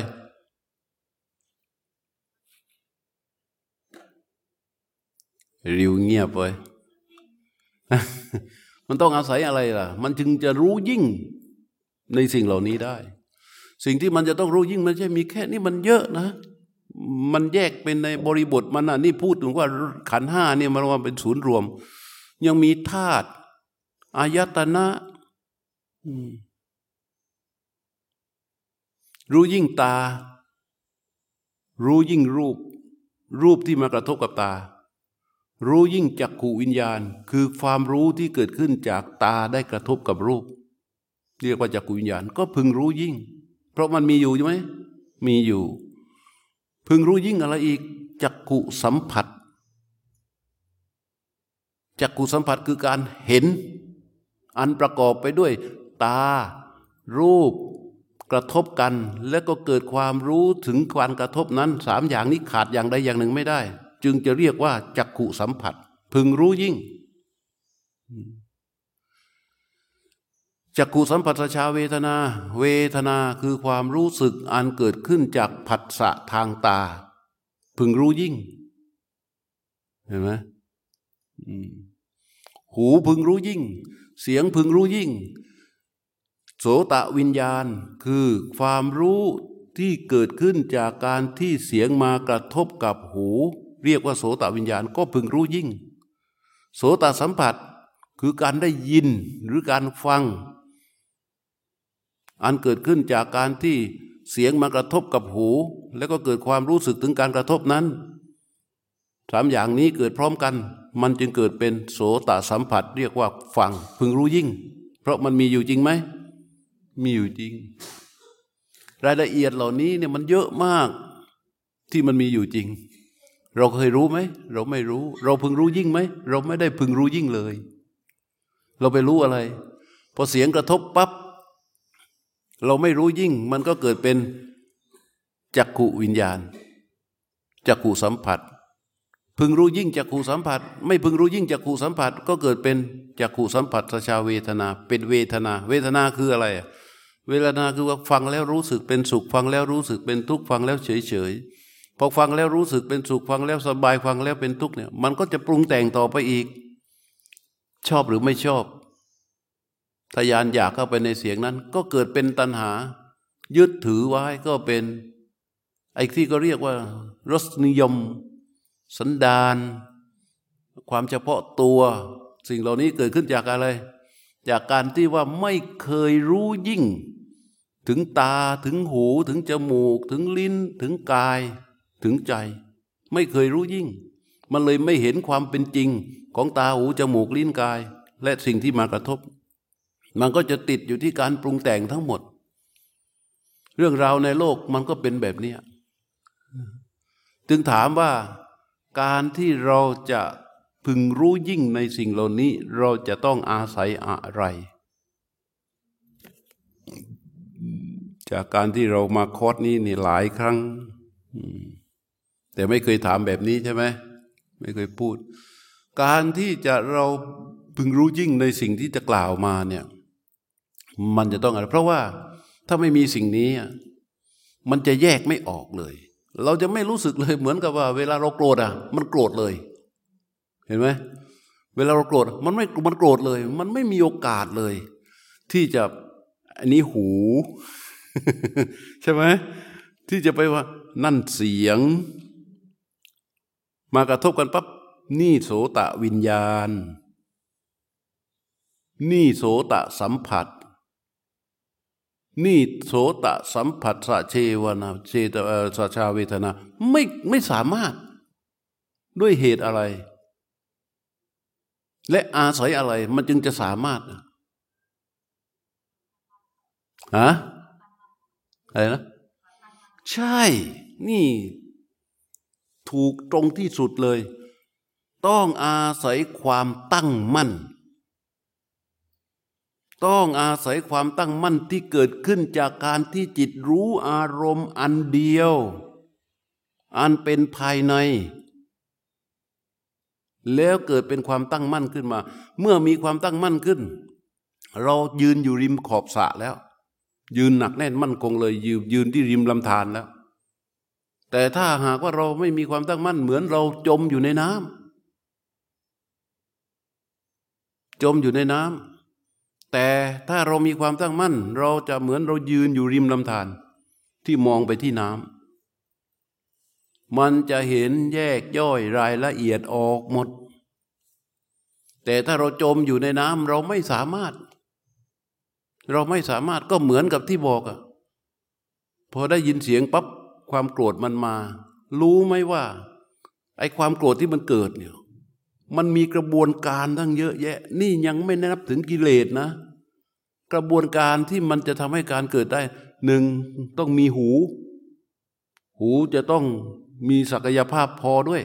ริวเงียบไปมันต้องอาศัยอะไรล่ะ มันจึงจะรู้ยิ่งในสิ่งเหล่านี้ได้ สิ่งที่มันจะต้องรู้ยิ่งมันใช่มีแค่นี้มันเยอะนะ มันแยกเป็นในบริบทมันนะนี่พูดถึงว่าขันห้าเนี่ยมันว่าเป็นศูนย์รวม ยังมีธาตุอายตนะรู้ยิ่งตา รู้ยิ่งรูป รูปที่มากระทบกับตา รู้ยิ่งจักขูวิญญาณ คือความรู้ที่เกิดขึ้นจากตาได้กระทบกับรูป เรียกว่าจักขูวิญญาณก็พึงรู้ยิ่ง เพราะมันมีอยู่ใช่ไหมมีอยู่ พึงรู้ยิ่งอะไรอีกจักขุสัมผัสจักขุสัมผัสคือการเห็น อันประกอบไปด้วย ตา รูป กระทบกัน แล้วก็เกิดความรู้ถึงการกระทบนั้นสามอย่างนี้ขาดอย่างใดอย่างหนึ่งไม่ได้ จึงจะเรียกว่าจักขุสัมผัส พึงรู้ยิ่งจักขุสัมผัสชาเวทนา เวทนาคือความรู้สึกอันเกิดขึ้นจากผัสสะทางตา พึงรู้ยิ่ง เห็นไหมหูพึงรู้ยิ่ง เสียงพึงรู้ยิ่ง โสตะวิญญาณคือความรู้ที่เกิดขึ้นจากการที่เสียงมากระทบกับหู เรียกว่าโสตวิญญาณก็พึงรู้ยิ่ง โสตสัมผัสคือการได้ยินหรือการฟัง อันเกิดขึ้นจากการที่เสียงมากระทบกับหู แล้วก็เกิดความรู้สึกถึงการกระทบนั้นสามอย่างนี้เกิดพร้อมกัน มันจึงเกิดเป็นโสตสัมผัส เรียกว่าฟังพึงรู้ยิ่ง เพราะมันมีอยู่จริงไหมมีอยู่จริง รายละเอียดเหล่านี้เนี่ยมันเยอะมากที่มันมีอยู่จริง เราเคยรู้ไหม เราไม่รู้ เราพึงรู้ยิ่งไหม เราไม่ได้พึงรู้ยิ่งเลย เราไปรู้อะไร พอเสียงกระทบปับ๊บเราไม่รู้ยิ่ง มันก็เกิดเป็นจักขุวิญญาณจักขุสัมผัส พึงรู้ยิ่งจักขุสัมผัส ไม่พึงรู้ยิ่งจักขุสัมผัส ก็เกิดเป็นจักขุสัมผัสสชาเวทนา เป็นเวทนา เวทนาคืออะไร เวทนาคือว่าฟังแล้วรู้สึกเป็นสุขฟังแล้วรู้สึกเป็นทุกข์ฟังแล้วเฉยเฉย พอฟังแล้วรู้สึกเป็นสุขฟังแล้วสบายฟังแล้วเป็นทุกข์เนี่ยมันก็จะปรุงแต่งต่อไปอีก ชอบหรือไม่ชอบทยานอยากเข้าไปในเสียงนั้น ก็เกิดเป็นตัณหา ยึดถือไว้ก็เป็นไอ้ที่ก็เรียกว่ารสนิยม สันดาน ความเฉพาะตัว สิ่งเหล่านี้เกิดขึ้นจากอะไร จากการที่ว่าไม่เคยรู้ยิ่ง ถึงตาถึงหูถึงจมูก ถึงลิ้นถึงกาย ถึงใจ ไม่เคยรู้ยิ่ง มันเลยไม่เห็นความเป็นจริงของตาหูจมูกลิ้นกาย และสิ่งที่มากระทบ มันก็จะติดอยู่ที่การปรุงแต่งทั้งหมด เรื่องราวในโลกมันก็เป็นแบบนี้จึงถามว่าการที่เราจะพึงรู้ยิ่งในสิ่งเหล่านี้ เราจะต้องอาศัยอะไร จากการที่เรามาคอร์สนี้นี่หลายครั้ง แต่ไม่เคยถามแบบนี้ใช่ไหมไม่เคยพูด การที่จะเราพึงรู้ยิ่งในสิ่งที่จะกล่าวมาเนี่ยมันจะต้องอะไร เพราะว่าถ้าไม่มีสิ่งนี้ มันจะแยกไม่ออกเลย เราจะไม่รู้สึกเลยเหมือนกับว่า เวลาเราโกรธอะ มันโกรธเลย เห็นไหมเวลาเราโกรธมันไม่มันโกรธเลย มันไม่มีโอกาสเลย ที่จะอันนี้หู ใช่ไหมที่จะไปว่านั่นเสียง มากระทบกันปั๊บนี่โสตะวิญญาณ นี่โสตะสัมผัส นี่โสตะสัมผัสสะเชวนาเชตเอ่อสชาเวทนาไม่ไม่สามารถด้วยเหตุอะไร และอาศัยอะไรมันจึงจะสามารถนะฮะอะไรนะ ใช่ นี่ ถูกตรงที่สุดเลย ต้องอาศัยความตั้งมั่น ต้องอาศัยความตั้งมั่นที่เกิดขึ้นจากการที่จิตรู้อารมณ์อันเดียว อันเป็นภายใน แล้วเกิดเป็นความตั้งมั่นขึ้นมา เมื่อมีความตั้งมั่นขึ้น เรายืนอยู่ริมขอบสระแล้ว ยืนหนักแน่นมั่นคงเลยยืนยืนที่ริมลำธารแล้ว แต่ถ้าหากว่าเราไม่มีความตั้งมั่น เหมือนเราจมอยู่ในน้ำจมอยู่ในน้ำแต่ถ้าเรามีความตั้งมั่น เราจะเหมือนเรายืนอยู่ริมลำธารที่มองไปที่น้ำมันจะเห็นแยกย่อยรายละเอียดออกหมด แต่ถ้าเราจมอยู่ในน้ำเราไม่สามารถ เราไม่สามารถก็เหมือนกับที่บอกอะพอได้ยินเสียงปั๊บ ความโกรธมันมา รู้ไหมว่า ไอ้ความโกรธที่มันเกิดเนี่ย มันมีกระบวนการทั้งเยอะแยะ นี่ยังไม่นับถึงกิเลสนะ กระบวนการที่มันจะทำให้การเกิดได้หนึ่งต้องมีหู หูจะต้องมีศักยภาพพอด้วย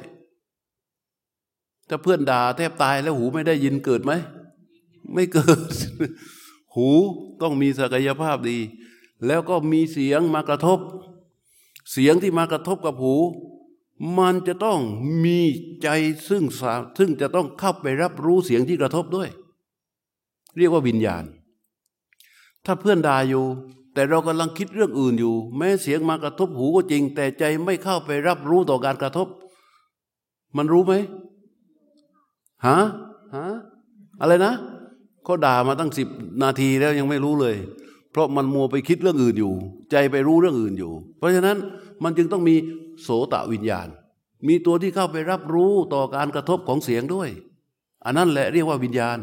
ถ้าเพื่อนด่าแทบตายแล้วหูไม่ได้ยินเกิดไหม ไม่เกิด หูต้องมีศักยภาพดี แล้วก็มีเสียงมากระทบ เสียงที่มากระทบกับหู มันจะต้องมีใจซึ่งสาซึ่งจะต้องเข้าไปรับรู้เสียงที่กระทบด้วย เรียกว่าวิญญาณ ถ้าเพื่อนด่าอยู่ แต่เรากำลังคิดเรื่องอื่นอยู่ แม้เสียงมากระทบหูก็จริง แต่ใจไม่เข้าไปรับรู้ต่อการกระทบ มันรู้ไหมฮะฮะอะไรนะเขาด่ามาตั้งสิบนาทีแล้วยังไม่รู้เลย เพราะมันมัวไปคิดเรื่องอื่นอยู่ ใจไปรู้เรื่องอื่นอยู่ เพราะฉะนั้นมันจึงต้องมีโสตะวิญญาณ มีตัวที่เข้าไปรับรู้ต่อการกระทบของเสียงด้วย อันนั้นแหละเรียกว่าวิญญาณ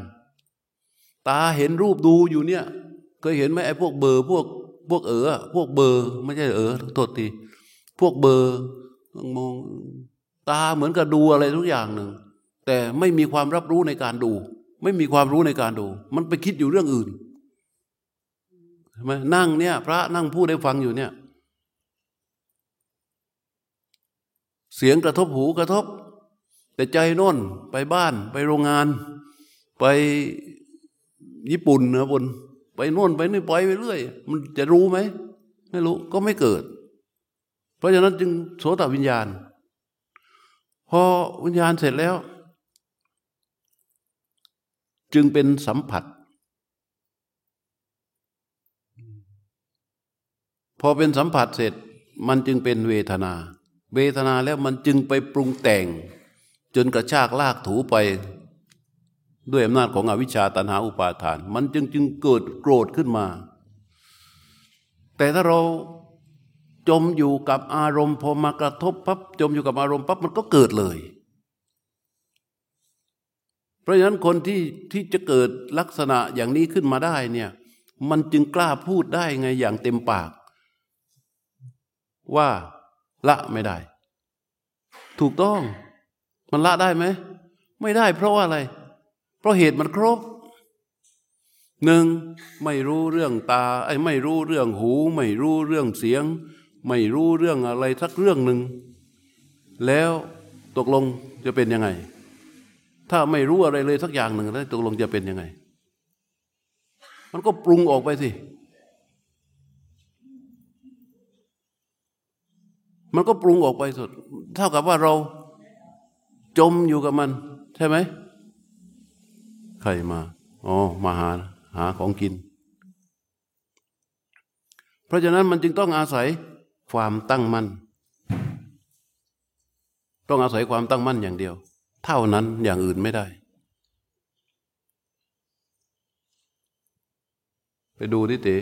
ตาเห็นรูปดูอยู่เนี่ย เคยเห็นไหมไอ้พวกเบอร์พวกพวกเออพวกเบอร์ไม่ใช่เออโทษทีพวกเบอร์มองตาเหมือนกับดูอะไรทุกอย่างหนึ่ง แต่ไม่มีความรับรู้ในการดู ไม่มีความรู้ในการดู มันไปคิดอยู่เรื่องอื่น ช่ไหมนั่งเนี่ย พระนั่งพูดได้ฟังอยู่เนี่ย เสียงกระทบหูกระทบ แต่ใจโน่นไปบ้านไปโรงงาน ไปญี่ปุ่นนะบนไปโน่นไปนี่ปล่อยไปเรื่อย มันจะรู้ไหมไม่รู้ก็ไม่เกิด เพราะฉะนั้นจึงโสตวิญญาณ พอวิญญาณเสร็จแล้ว จึงเป็นสัมผัส พอเป็นสัมผัสเสร็จมันจึงเป็นเวทนา เวทนาแล้วมันจึงไปปรุงแต่ง จนกระชากลากถูไป ด้วยอำนาจของอวิชชาตันหาอุปาทาน มันจึงจึงเกิดโกรธขึ้นมา แต่ถ้าเราจมอยู่กับอารมณ์พอมากระทบปั๊บจมอยู่กับอารมณ์ปั๊บมันก็เกิดเลย เพราะฉะนั้นคนที่ที่จะเกิดลักษณะอย่างนี้ขึ้นมาได้เนี่ยมันจึงกล้าพูดได้ไงอย่างเต็มปาก ว่าละไม่ได้ ถูกต้อง มันละได้ไหม ไม่ได้เพราะว่าอะไร เพราะเหตุมันครบหนึ่งไม่รู้เรื่องตา ไอ้ไม่รู้เรื่องหู ไม่รู้เรื่องเสียง ไม่รู้เรื่องอะไรสักเรื่องหนึ่ง แล้วตกลงจะเป็นยังไง ถ้าไม่รู้อะไรเลยสักอย่างหนึ่งแล้วตกลงจะเป็นยังไง มันก็ปรุงออกไปสิ มันก็ปรุงออกไปสุด เท่ากับว่าเราจมอยู่กับมัน ใช่ไหมใครมาอ๋อมาหาหาของกิน เพราะฉะนั้นมันจึงต้องอาศัยความตั้งมั่นต้องอาศัยความตั้งมั่นอย่างเดียว เท่านั้นอย่างอื่นไม่ได้ ไปดูที่เต๋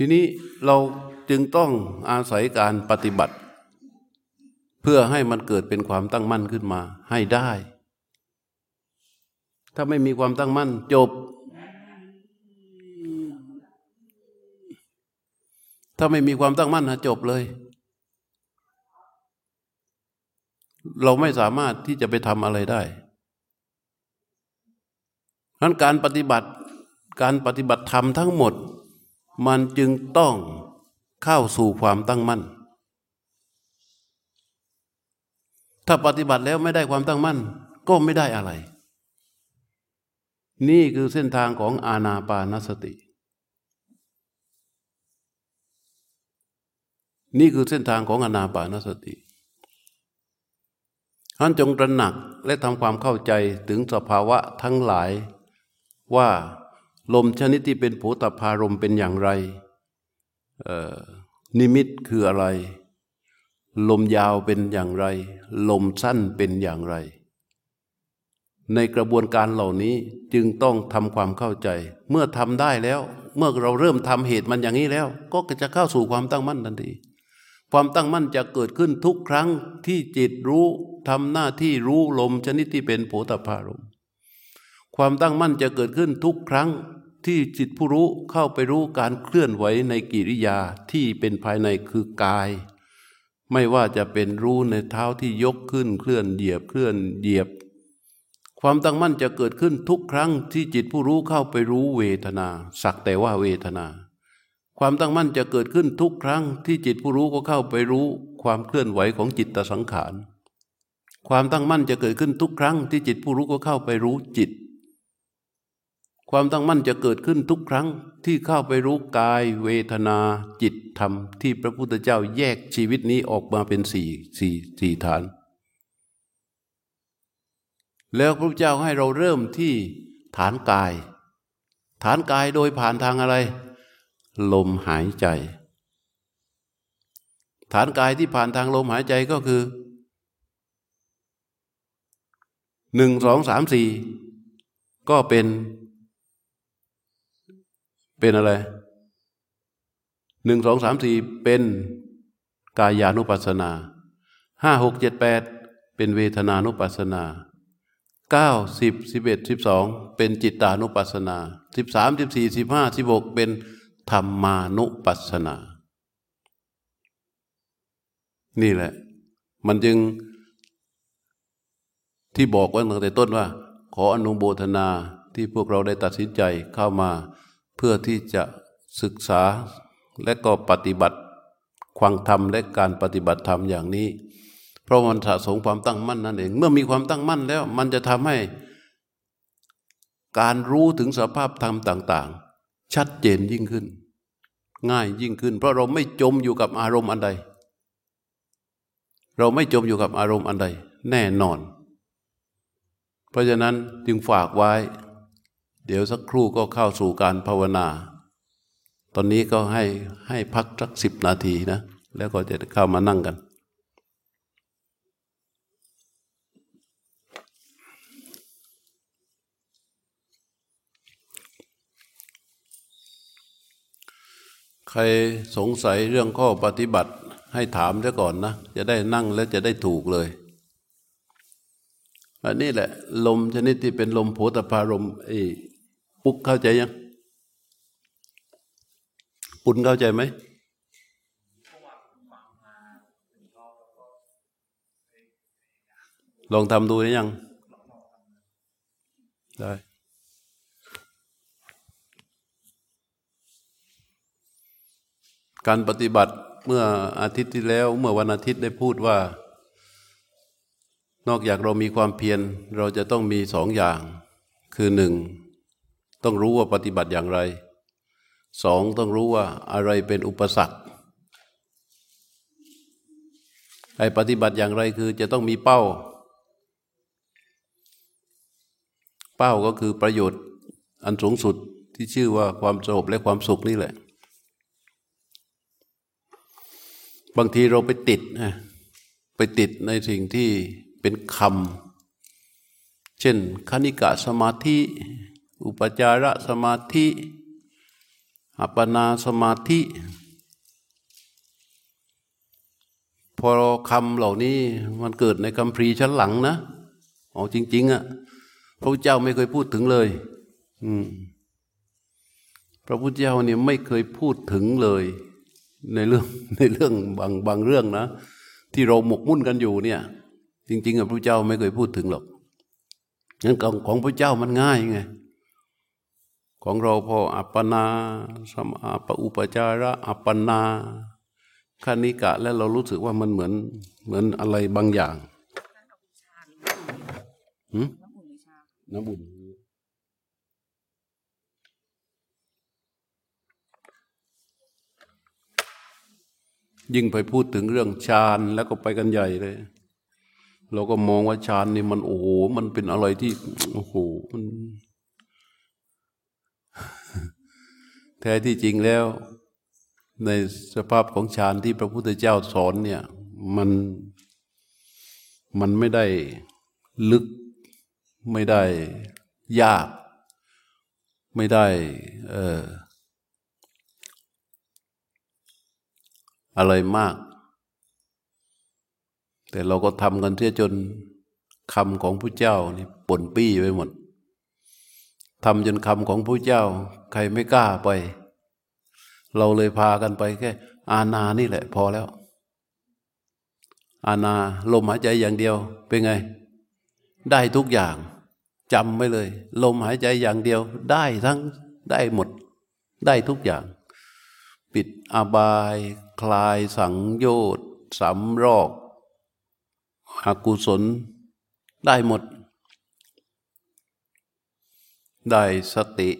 ทีนี้เราจึงต้องอาศัยการปฏิบัติ เพื่อให้มันเกิดเป็นความตั้งมั่นขึ้นมาให้ได้ ถ้าไม่มีความตั้งมั่นจบ ถ้าไม่มีความตั้งมั่นนะจบเลย เราไม่สามารถที่จะไปทำอะไรได้นั้นการปฏิบัติการปฏิบัติธรรมทั้งหมด มันจึงต้องเข้าสู่ความตั้งมั่น ถ้าปฏิบัติแล้วไม่ได้ความตั้งมั่น ก็ไม่ได้อะไร นี่คือเส้นทางของอาณาปานสติ นี่คือเส้นทางของอนาปานสติท่านจงตระหนักและทำความเข้าใจถึงสภาวะทั้งหลายว่า ลมชนิดที่เป็นโผตพารมเป็นอย่างไร นิมิตคืออะไร ลมยาวเป็นอย่างไร ลมสั้นเป็นอย่างไร ในกระบวนการเหล่านี้จึงต้องทำความเข้าใจ เมื่อทำได้แล้ว เมื่อเราเริ่มทำเหตุมันอย่างนี้แล้ว ก็จะเข้าสู่ความตั้งมั่นทันทีความตั้งมั่นจะเกิดขึ้นทุกครั้งที่จิตรู้ทำหน้าที่รู้ลมชนิดที่เป็นโผตพารมความตั้งมั่นจะเกิดขึ้นทุกครั้ง ที่จิตผู้รู้เข้าไปรู้การเคลื่อนไหวในกิริยาที่เป็นภายในคือกาย ไม่ว่าจะเป็นรู้ในเท้าที่ยกขึ้นเคลื่อนเหยียบเคลื่อนเหยียบ ความตั้งมั่นจะเกิดขึ้นทุกครั้งที่จิตผู้รู้เข้าไปรู้เวทนา สักแต่ว่าเวทนา ความตั้งมั่นจะเกิดขึ้นทุกครั้งที่จิตผู้รู้ก็เข้าไปรู้ ความเคลื่อนไหวของจิตตสังขาร ความตั้งมั่นจะเกิดขึ้นทุกครั้งที่จิตผู้รู้ก็เข้าไปรู้จิต ความตั้งมั่นจะเกิดขึ้นทุกครั้งที่เข้าไปรู้กายเวทนาจิตธรรม ที่พระพุทธเจ้าแยกชีวิตนี้ออกมาเป็นสี่สี่สี่ฐาน แล้วพระพุทธเจ้าให้เราเริ่มที่ฐานกาย ฐานกายโดยผ่านทางอะไร ลมหายใจ ฐานกายที่ผ่านทางลมหายใจก็คือหนึ่งสองสามสี่ก็เป็น เป็นอะไรหนึ่งสองสามสี่เป็นกายานุปัสสนาห้าหกเจ็ดแปดเป็นเวทนานุปัสสนาเก้าสิบสิบเอ็ดสิบสองเป็นจิตานุปัสสนาสิบสามสิบสี่สิบห้าสิบหกเป็นธรรมานุปัสสนา นี่แหละ มันจึงที่บอกไว้ตั้งแต่ต้นว่า ขออนุโมทนาที่พวกเราได้ตัดสินใจเข้ามา เพื่อที่จะศึกษาและก็ปฏิบัติความธรรมและการปฏิบัติธรรมอย่างนี้ เพราะมันสะสมความตั้งมั่นนั่นเอง เมื่อมีความตั้งมั่นแล้ว มันจะทำให้ การรู้ถึงสภาพธรรมต่าง ๆ ชัดเจนยิ่งขึ้น ง่ายยิ่งขึ้น เพราะเราไม่จมอยู่กับอารมณ์อันใด เราไม่จมอยู่กับอารมณ์อันใด แน่นอน เพราะฉะนั้นจึงฝากไว้ เดี๋ยวสักครู่ก็เข้าสู่การภาวนา ตอนนี้ก็ให้ให้พักสักสิบนาทีนะ แล้วก็จะเข้ามานั่งกันใครสงสัยเรื่องข้อปฏิบัติให้ถามซะก่อนนะ จะได้นั่งและจะได้ถูกเลย อันนี้แหละ ลมชนิดที่เป็นลมโพธพารมไอ้ ปุ๊กเข้าใจยัง ปุ่นเข้าใจไหมลองทำดูได้ยัง ได้การปฏิบัติเมื่ออาทิตย์ที่แล้ว เมื่อวันอาทิตย์ได้พูดว่า นอกจากเรามีความเพียรเราจะต้องมีสองอย่าง คือหนึ่ง ต้องรู้ว่าปฏิบัติอย่างไรสองต้องรู้ว่าอะไรเป็นอุปสรรคไอ้ปฏิบัติอย่างไรคือจะต้องมีเป้า เป้าก็คือประโยชน์อันสูงสุดที่ชื่อว่าความสงบและความสุขนี่แหละ บางทีเราไปติดนะไปติดในสิ่งที่เป็นคำเช่นคณิกะสมาธิ อุปจารสมาธิอัปปนาสมาธิ พอคำเหล่านี้มันเกิดในคำพรีชั้นหลังนะอ๋อจริง ๆอะ่ะพระพุทธเจ้าไม่เคยพูดถึงเลย อืมพระพุทธเจ้าเนี่ยไม่เคยพูดถึงเลย ในเรื่องในเรื่องบางบางเรื่องนะ ที่เราหมกมุ่นกันอยู่เนี่ย จริงๆอะพระเจ้าไม่เคยพูดถึงหรอกงั้นของของพระเจ้ามันง่ายไง ของเราพออัปปนาสมาปอุปจาระอัปปนาคณิกะแล้วเรารู้สึกว่ามันเหมือนเหมือนอะไรบางอย่างหืมน้ำอุ่นยิ่งไปพูดถึงเรื่องฌานแล้วก็ไปกันใหญ่เลย เราก็มองว่าฌานนี่มันโอ้โห มันเป็นอะไรที่โอ้โหมัน แท้ที่จริงแล้ว ในสภาพของฌานที่พระพุทธเจ้าสอนเนี่ยมันมันไม่ได้ลึกไม่ได้ยาก ไม่ได้เอ่ออะไรมาก แต่เราก็ทำกันเสียจนคำของพระเจ้านี่ปนปี้ไปหมด ทำจนคำของพระเจ้า ใครไม่กล้าไป เราเลยพากันไปแค่ อาณานี่แหละ พอแล้ว อาณาลมหายใจอย่างเดียว เป็นไง ได้ทุกอย่างจำไว้เลย ลมหายใจอย่างเดียว ได้ทั้งได้หมด ได้ทุกอย่าง ปิดอบายคลายสังโยชน์สำรอกอกุศล ได้หมด ได้สติ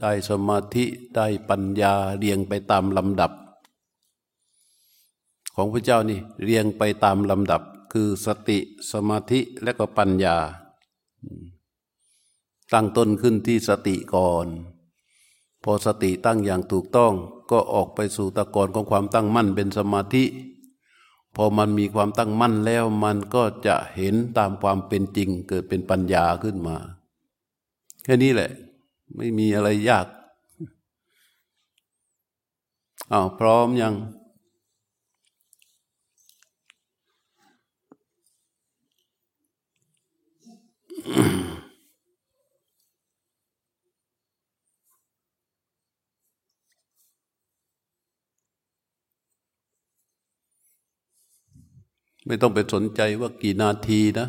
ได้สมาธิได้ปัญญาเรียงไปตามลำดับ ของพระเจ้านี่เรียงไปตามลำดับ คือสติสมาธิและก็ปัญญา ตั้งต้นขึ้นที่สติก่อน พอสติตั้งอย่างถูกต้องก็ออกไปสู่ตะกอนของความตั้งมั่นเป็นสมาธิพอมันมีความตั้งมั่นแล้วมันก็จะเห็นตามความเป็นจริงเกิดเป็นปัญญาขึ้นมา แค่นี้แหละ ไม่มีอะไรยากอ้าวพร้อมยัง ไม่ต้องไปสนใจว่ากี่นาทีนะ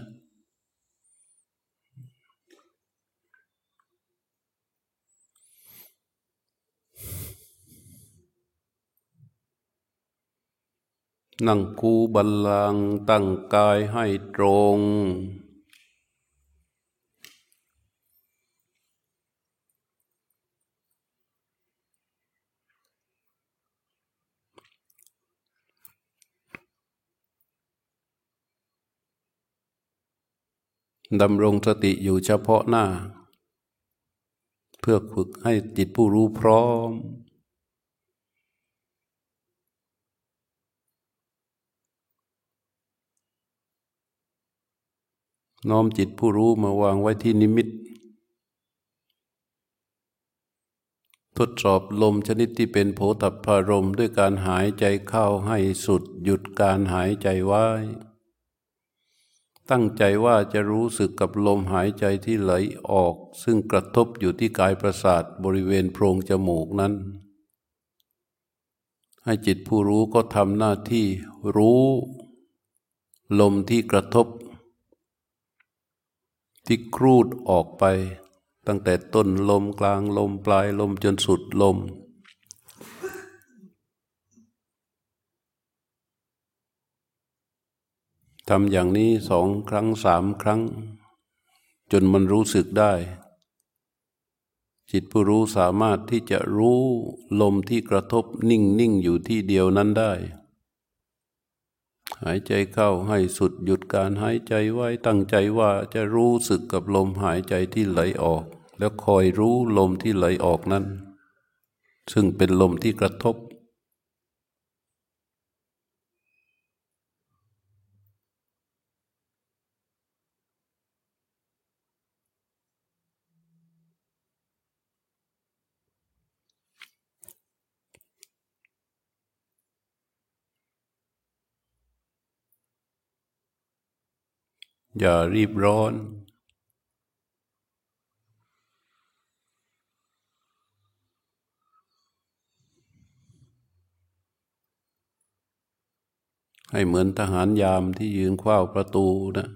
นั่งคูบัลลังตั้งกายให้ตรง ดำรงสติอยู่เฉพาะหน้า เพื่อฝึกให้จิตผู้รู้พร้อม น้อมจิตผู้รู้มาวางไว้ที่นิมิต ทดสอบลมชนิดที่เป็นโผตัพารมด้วยการหายใจเข้าให้สุดหยุดการหายใจไว้ ตั้งใจว่าจะรู้สึกกับลมหายใจที่ไหลออก ซึ่งกระทบอยู่ที่กายประสาทบริเวณโพรงจมูกนั้น ให้จิตผู้รู้ก็ทำหน้าที่รู้ ลมที่กระทบ ที่ครูดออกไป ตั้งแต่ต้นลมกลางลมปลายลมจนสุดลม ทำอย่างนี้สองครั้งสามครั้ง จนมันรู้สึกได้ จิตผู้รู้สามารถที่จะรู้ลมที่กระทบนิ่งนิ่งอยู่ที่เดียวนั้นได้ หายใจเข้าให้สุดหยุดการหายใจไว้ตั้งใจว่าจะรู้สึกกับลมหายใจที่ไหลออก แล้วคอยรู้ลมที่ไหลออกนั้น ซึ่งเป็นลมที่กระทบ อย่ารีบร้อน ให้เหมือนทหารยามที่ยืนเฝ้าประตูนะ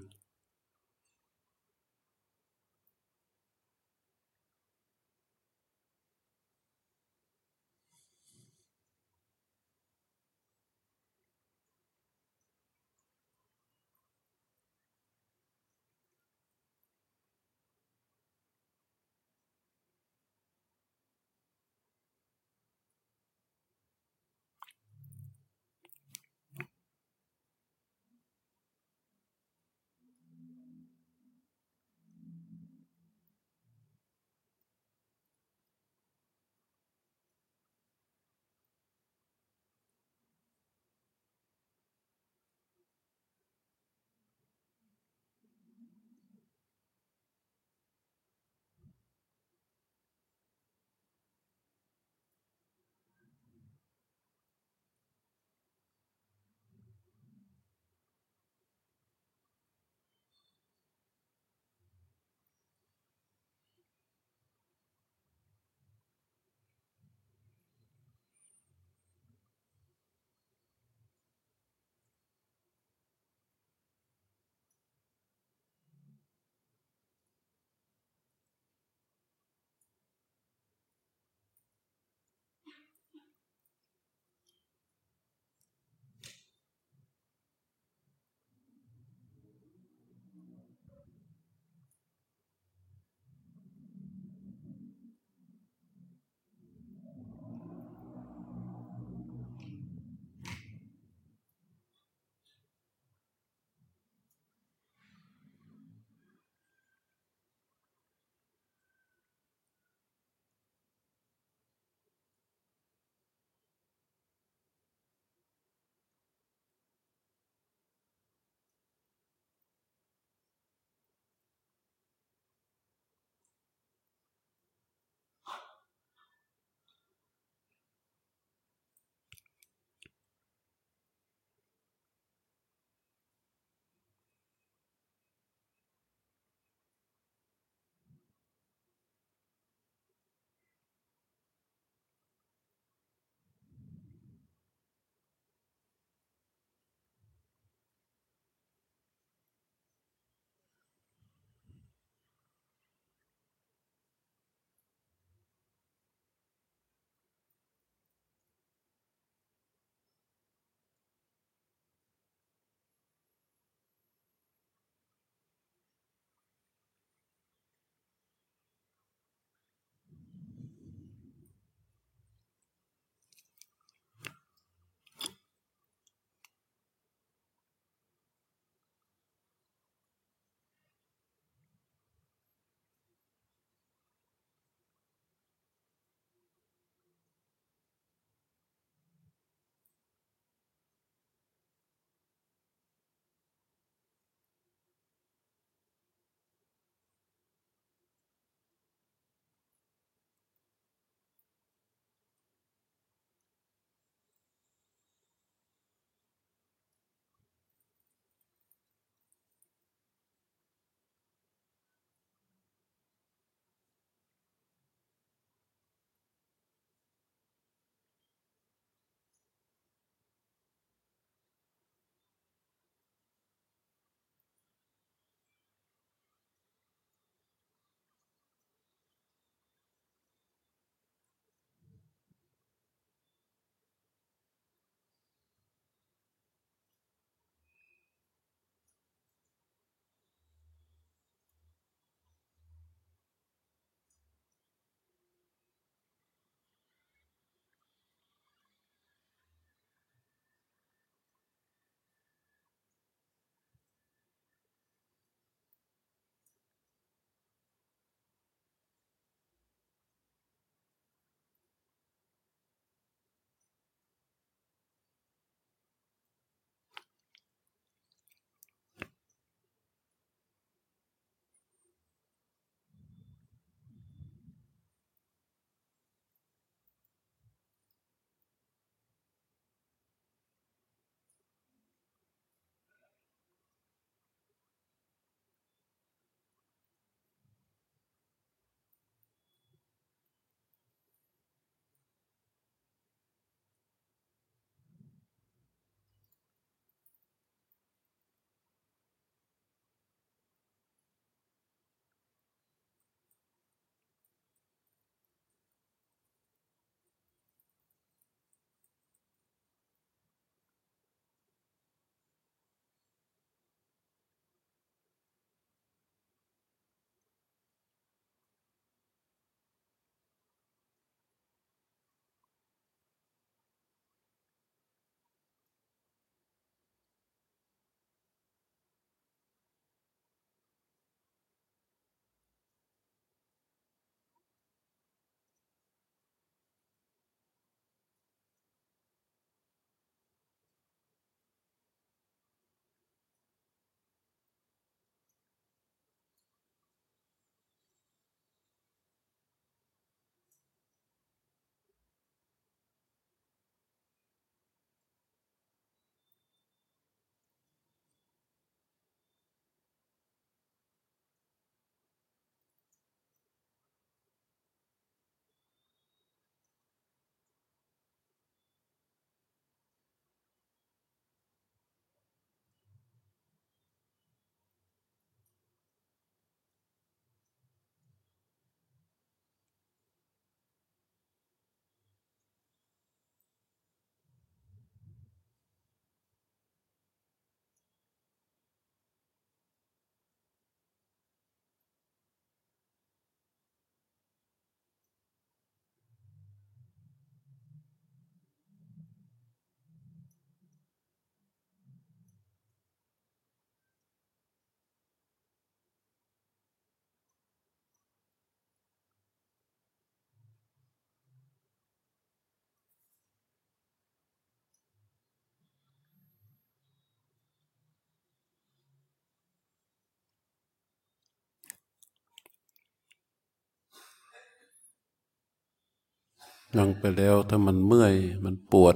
นั่งไปแล้วถ้ามันเมื่อยมันปวด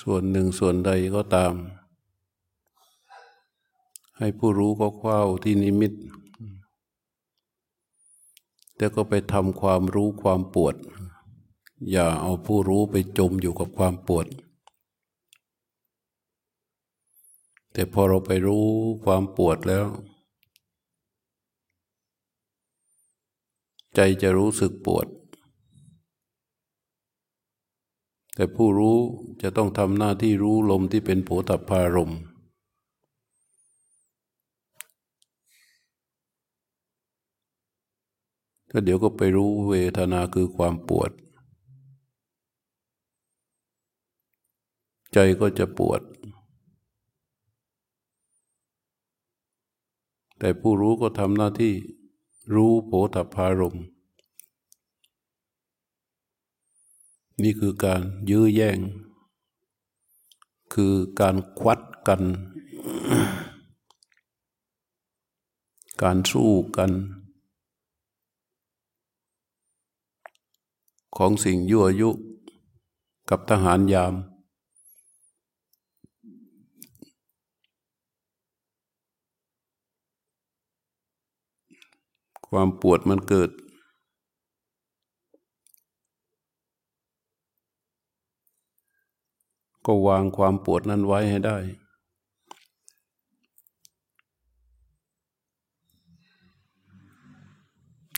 ส่วนหนึ่งส่วนใดก็ตาม ให้ผู้รู้ก็คว้าที่นิมิตแต่ก็ไปทำความรู้ความปวด อย่าเอาผู้รู้ไปจมอยู่กับความปวด แต่พอเราไปรู้ความปวดแล้ว ใจจะรู้สึกปวด แต่ผู้รู้จะต้องทำหน้าที่รู้ลมที่เป็นโผฏฐารมณ์ก็เดี๋ยวก็ไปรู้เวทนาคือความปวด ใจก็จะปวด แต่ผู้รู้ก็ทำหน้าที่รู้โผฏฐารม นี่คือการยื้อแย่ง คือการควัดกัน การสู้กัน ของสิ่งยั่วยุกับทหารยาม ความปวดมันเกิด ก็วางความปวดนั้นไว้ให้ได้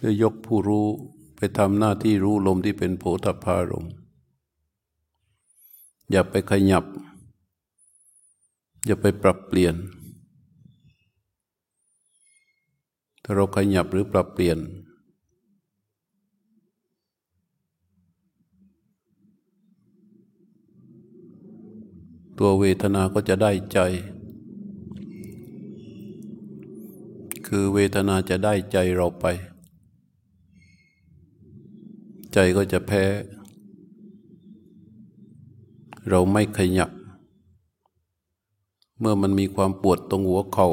จะยกผู้รู้ไปทำหน้าที่รู้ลมที่เป็นโผฏฐารม อย่าไปขยับ อย่าไปปรับเปลี่ยน ถ้าเราขยับหรือปรับเปลี่ยน ตัวเวทนาก็จะได้ใจ คือเวทนาจะได้ใจเราไป ใจก็จะแพ้ เราไม่ขยับ เมื่อมันมีความปวดตรงหัวเขา่า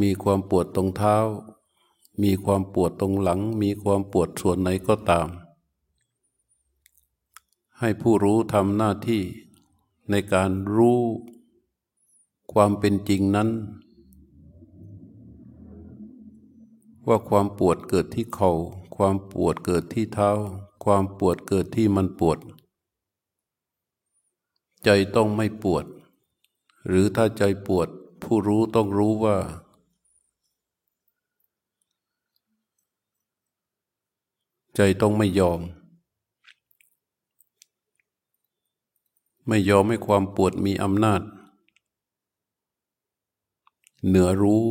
มีความปวดตรงเท้า มีความปวดตรงหลัง มีความปวดส่วนไหนก็ตามให้ผู้รู้ทำหน้าที่ ในการรู้ความเป็นจริงนั้น ว่าความปวดเกิดที่เขา่าความปวดเกิดที่เท้า ความปวดเกิดที่มันปวด ใจต้องไม่ปวด หรือถ้าใจปวดผู้รู้ต้องรู้ว่า ใจต้องไม่ยอม ไม่ยอมให้ความปวดมีอำนาจ เหนือรู้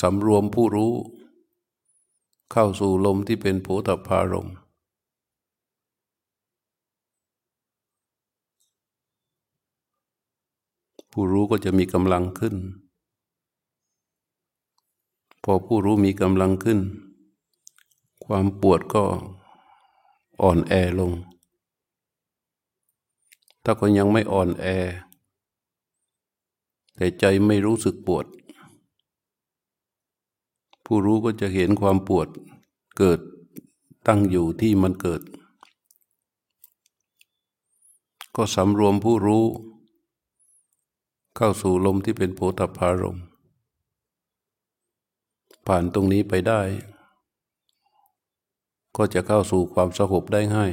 สำรวมผู้รู้ เข้าสู่ลมที่เป็นโผฏฐารมผู้รู้ก็จะมีกำลังขึ้น พอผู้รู้มีกำลังขึ้น ความปวดก็ อ่อนแอลง ถ้าก็ยังไม่อ่อนแอ แต่ใจไม่รู้สึกปวด ผู้รู้ก็จะเห็นความปวดเกิดตั้งอยู่ที่มันเกิด ก็สำรวมผู้รู้ เข้าสู่ลมที่เป็นโพธพารมผ่านตรงนี้ไปได้ ก็จะเข้าสู่ความสงบได้ง่าย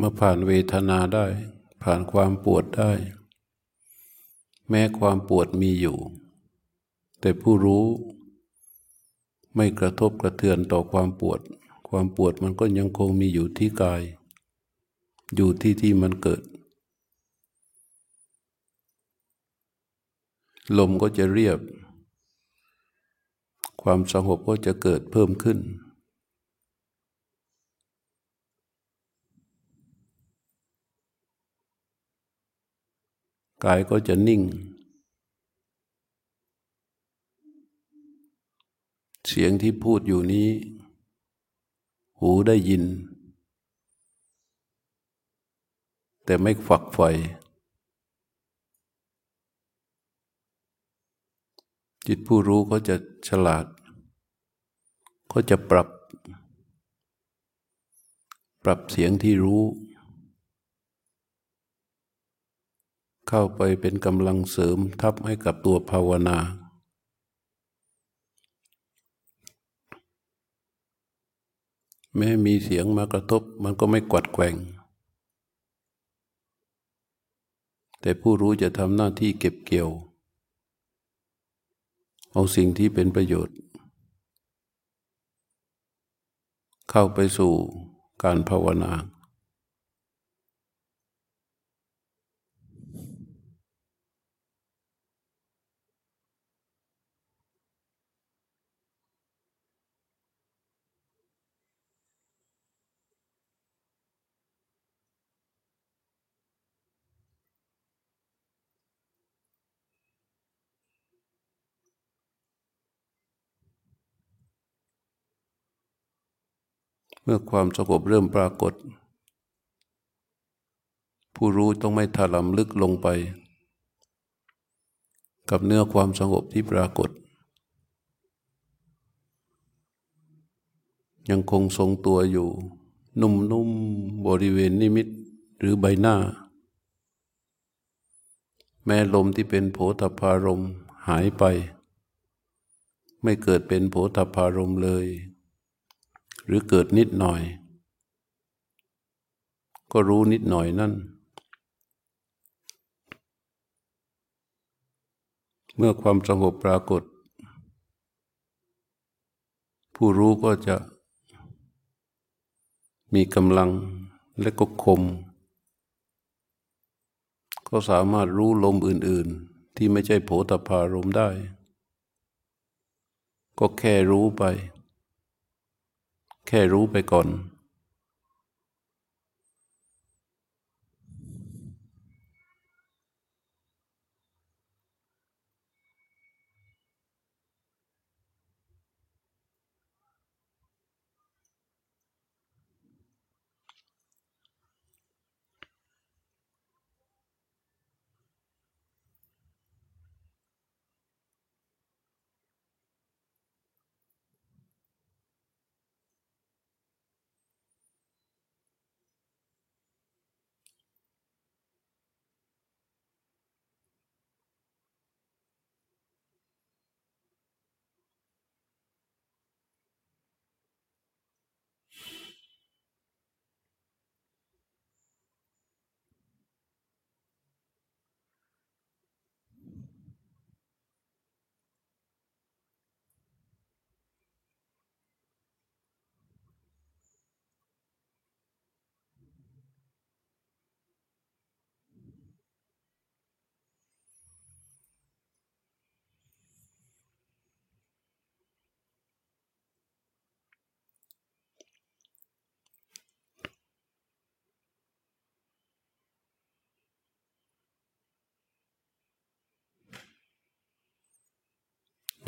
มาผ่านเวทนาได้ ผ่านความปวดได้ แม้ความปวดมีอยู่ แต่ผู้รู้ไม่กระทบกระเทือนต่อความปวด ความปวดมันก็ยังคงมีอยู่ที่กาย อยู่ที่ที่มันเกิด ลมก็จะเรียบ ความสงบก็จะเกิดเพิ่มขึ้น กายก็จะนิ่ง เสียงที่พูดอยู่นี้ หูได้ยิน แต่ไม่ฝักใฝ่จิตผู้รู้เขาจะฉลาดเขาจะปรับ ปรับเสียงที่รู้ เข้าไปเป็นกำลังเสริมทับให้กับตัวภาวนา แม้มีเสียงมากระทบมันก็ไม่กวัดแกงแต่ผู้รู้จะทำหน้าที่เก็บเกี่ยว เอาสิ่งที่เป็นประโยชน์ เข้าไปสู่การภาวนา เมื่อความสงบเริ่มปรากฏ ผู้รู้ต้องไม่ถลำลึกลงไป กับเนื้อความสงบที่ปรากฏ ยังคงทรงตัวอยู่ นุ่มๆบริเวณนิมิตหรือใบหน้า แม้ลมที่เป็นโผฏฐารมหายไป ไม่เกิดเป็นโผฏฐารมเลย หรือเกิดนิดหน่อย ก็รู้นิดหน่อยนั่น เมื่อความสงบปรากฏ ผู้รู้ก็จะมีกำลังและก็คม ก็สามารถรู้ลมอื่น ๆ ที่ไม่ใช่โผฏฐารมได้ ก็แค่รู้ไป แค่รู้ไปก่อน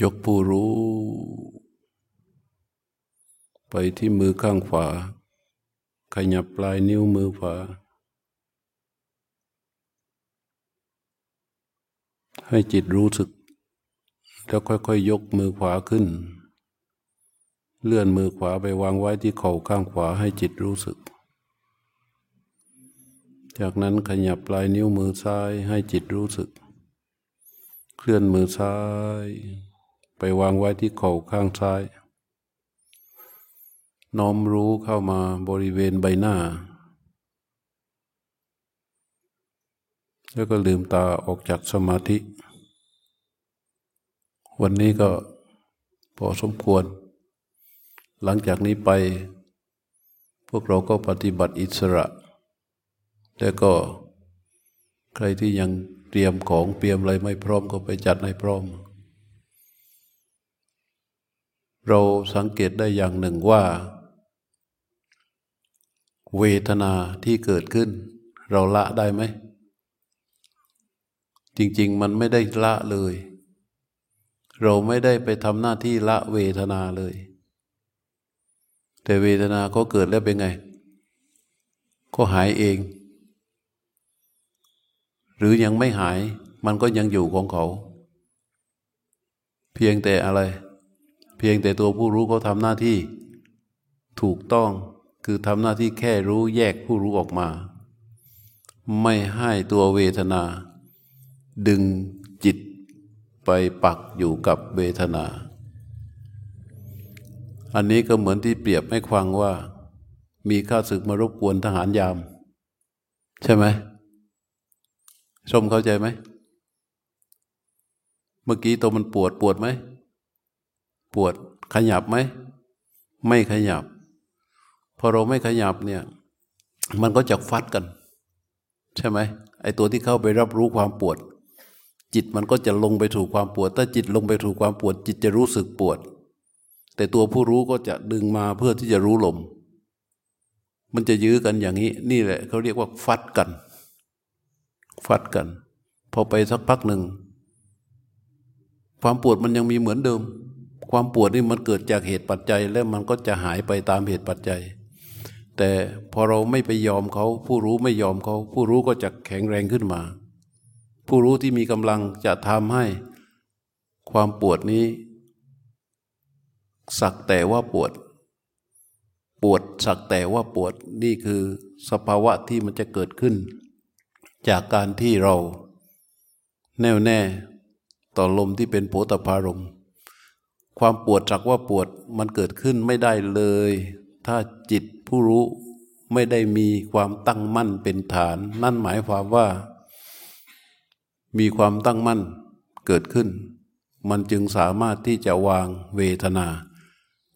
ยกผู้รู้ ไปที่มือข้างขวา ขยับปลายนิ้วมือขวา ให้จิตรู้สึก แล้วค่อยๆยยกมือขวาขึ้น เลื่อนมือขวาไปวางไว้ที่เข่าข้างขวาให้จิตรู้สึก จากนั้นขยับปลายนิ้วมือซ้ายให้จิตรู้สึก เคลื่อนมือซ้าย ไปวางไว้ที่เข่าข้างซ้าย น้อมรู้เข้ามาบริเวณใบหน้า แล้วก็ลืมตาออกจากสมาธิ วันนี้ก็พอสมควร หลังจากนี้ไป พวกเราก็ปฏิบัติอิสระแล้วก็ใครที่ยังเตรียมของเตรียมอะไรไม่พร้อมก็ไปจัดให้พร้อม เราสังเกตได้อย่างหนึ่งว่า เวทนาที่เกิดขึ้น เราละได้ไหม จริง ๆ มันไม่ได้ละเลย เราไม่ได้ไปทำหน้าที่ละเวทนาเลย แต่เวทนาก็เกิดแล้วเป็นไง ก็หายเอง หรือยังไม่หายมันก็ยังอยู่ของเขา เพียงแต่อะไร เพียงแต่ตัวผู้รู้เขาทำหน้าที่ ถูกต้องคือทำหน้าที่แค่รู้แยกผู้รู้ออกมา ไม่ให้ตัวเวทนา ดึงจิตไปปักอยู่กับเวทนา อันนี้ก็เหมือนที่เปรียบให้ฟังว่า มีข้าศึกมารบกวนทหารยาม ใช่ไหมชมเข้าใจไหม เมื่อกี้ตัวมันปวดปวดไหม ปวดขยับไหม ไม่ขยับ พอเราไม่ขยับเนี่ย มันก็จะฟัดกัน ใช่ไหมไอ้ตัวที่เข้าไปรับรู้ความปวด จิตมันก็จะลงไปถูกความปวด ถ้าจิตลงไปถูกความปวด จิตจะรู้สึกปวด แต่ตัวผู้รู้ก็จะดึงมาเพื่อที่จะรู้ลม มันจะยื้อกันอย่างนี้ นี่แหละเขาเรียกว่าฟัดกัน ฟัดกัน พอไปสักพักหนึ่งความปวดมันยังมีเหมือนเดิม ความปวดนี่มันเกิดจากเหตุปัจจัย แล้วมันก็จะหายไปตามเหตุปัจจัย แต่พอเราไม่ไปยอมเขา ผู้รู้ไม่ยอมเขา ผู้รู้ก็จะแข็งแรงขึ้นมา ผู้รู้ที่มีกำลังจะทำให้ความปวดนี้ สักแต่ว่าปวด ปวดสักแต่ว่าปวดนี่คือสภาวะที่มันจะเกิดขึ้น จากการที่เราแน่วแน่ต่อลมที่เป็นโผตพารมณ์ ความปวดจักว่าปวดมันเกิดขึ้นไม่ได้เลย ถ้าจิตผู้รู้ไม่ได้มีความตั้งมั่นเป็นฐาน นั่นหมายความว่า มีความตั้งมั่นเกิดขึ้น มันจึงสามารถที่จะวางเวทนา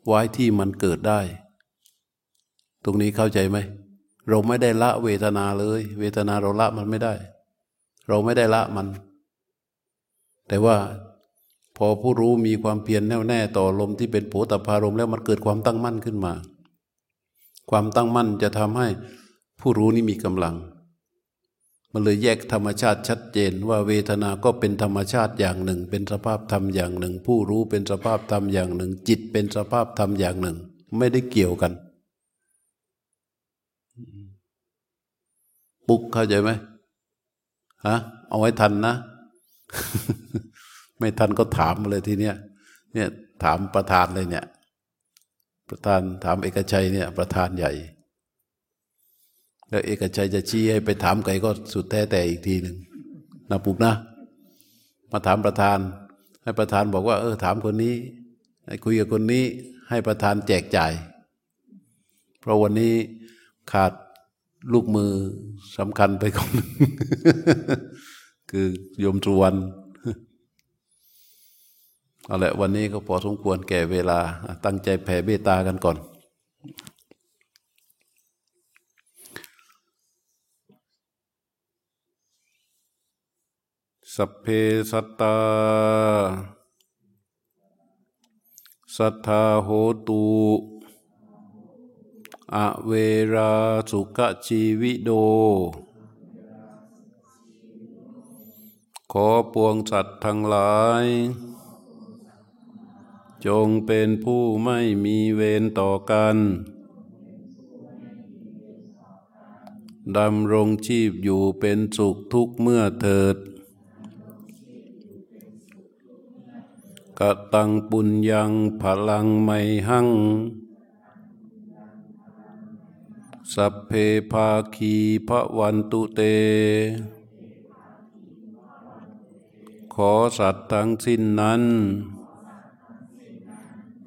ไว้ที่มันเกิดได้ ตรงนี้เข้าใจไหม เราไม่ได้ละเวทนาเลย เวทนาเราละมันไม่ได้ เราไม่ได้ละมัน แต่ว่า อผู้รู้มีความเพียรแน่วแน่ต่อลมที่เป็นโผตพารมแล้วมันเกิดความตั้งมั่นขึ้นมา ความตั้งมั่นจะทำให้ผู้รู้นี้มีกำลัง มันเลยแยกธรรมชาติชัดเจนว่าเวทนาก็เป็นธรรมชาติอย่างหนึ่ง เป็นสภาพธรรมอย่างหนึ่ง ผู้รู้เป็นสภาพธรรมอย่างหนึ่ง จิตเป็นสภาพธรรมอย่างหนึ่ง ไม่ได้เกี่ยวกัน ปุ๊กเข้าใจไหมฮะเอาไว้ทันนะ ไม่ทันก็ถามเลยทีเนี้ยเนี่ยถามประธานเลยเนี่ย ประธานถามเอกชัยเนี่ย ประธานใหญ่ แล้วเอกชัยจะชี้ให้ไปถามใครก็สุดแท้แต่อีกทีหนึ่งนะปุกนะ มาถามประธาน ให้ประธานบอกว่า เออถามคนนี้ ให้คุยกับคนนี้ให้ประธานแจกจ่าย เพราะวันนี้ขาดลูกมือสำคัญไปคนนึงคือโยมจุวัน เอาละวันนี้ก็พอสมควรแก่เวลา ตั้งใจแผ่เบตากันก่อน สัพเพสัตตา สัทธาโหตุอเวราสุขชีวิโด ขอปวงสัตว์ทั้งหลาย จงเป็นผู้ไม่มีเวรต่อกัน ดำรงชีพอยู่เป็นสุขทุกเมื่อเถิด กะตังปุญญังพลังไม่หัง สัพเพภาคีพระวันตุเต ขอสัตว์ทั้งสิ้นนั้น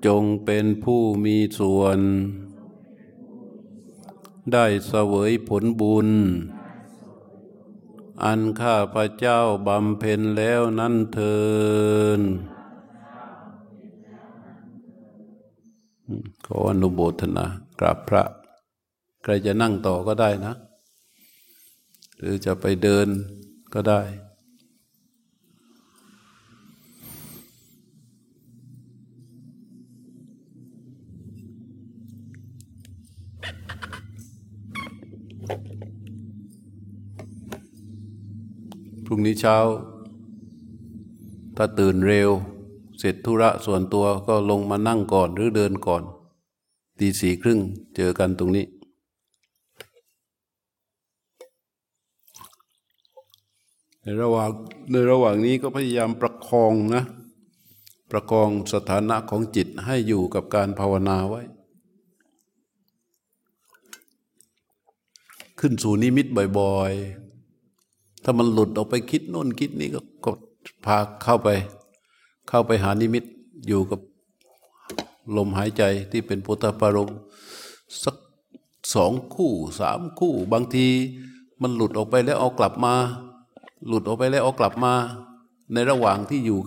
จงเป็นผู้มีส่วน ได้เสวยผลบุญ อันข้าพระเจ้าบำเพ็ญแล้วนั้นเทินขออนุโมทนากราบพระ ใครจะนั่งต่อก็ได้นะ หรือจะไปเดินก็ได้ พรุ่งนี้เช้า ถ้าตื่นเร็ว เสร็จธุระส่วนตัวก็ลงมานั่งก่อนหรือเดินก่อนตีสี่ครึ่งเจอกันตรงนี้ ในระหว่างในระหว่างนี้ก็พยายามประคองนะ ประคองสถานะของจิตให้อยู่กับการภาวนาไว้ ขึ้นสู่นิมิตบ่อยๆ ถ้ามันหลุดออกไปคิดโน่นคิดนี้ก็กดพาเข้าไป เข้าไปหานิมิตอยู่กับลมหายใจที่เป็นพุทธปารมสักสองคู่สามคู่ บางทีมันหลุดออกไปแล้วเอากลับมา หลุดออกไปแล้วเอากลับมา ในระหว่างที่อยู่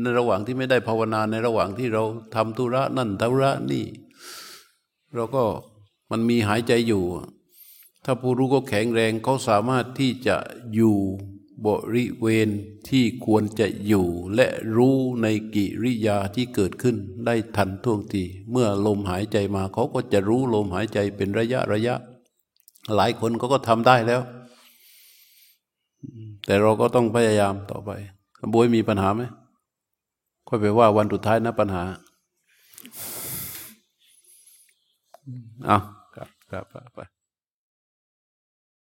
ในระหว่างที่ไม่ได้ภาวนาในระหว่างที่เราทำธุระนั่นธุระนี่ เราก็มันมีหายใจอยู่ ถ้าผู้รู้ก็แข็งแรงเขาสามารถที่จะอยู่บริเวณที่ควรจะอยู่และรู้ในกิริยาที่เกิดขึ้นได้ทันท่วงที เมื่อลมหายใจมาเขาก็จะรู้ลมหายใจเป็นระยะระยะ หลายคนเขาก็ทำได้แล้ว แต่เราก็ต้องพยายามต่อไปบวยมีปัญหาไหมค่อยไปว่าวันสุดท้ายนะปัญหาเอาครับครับไป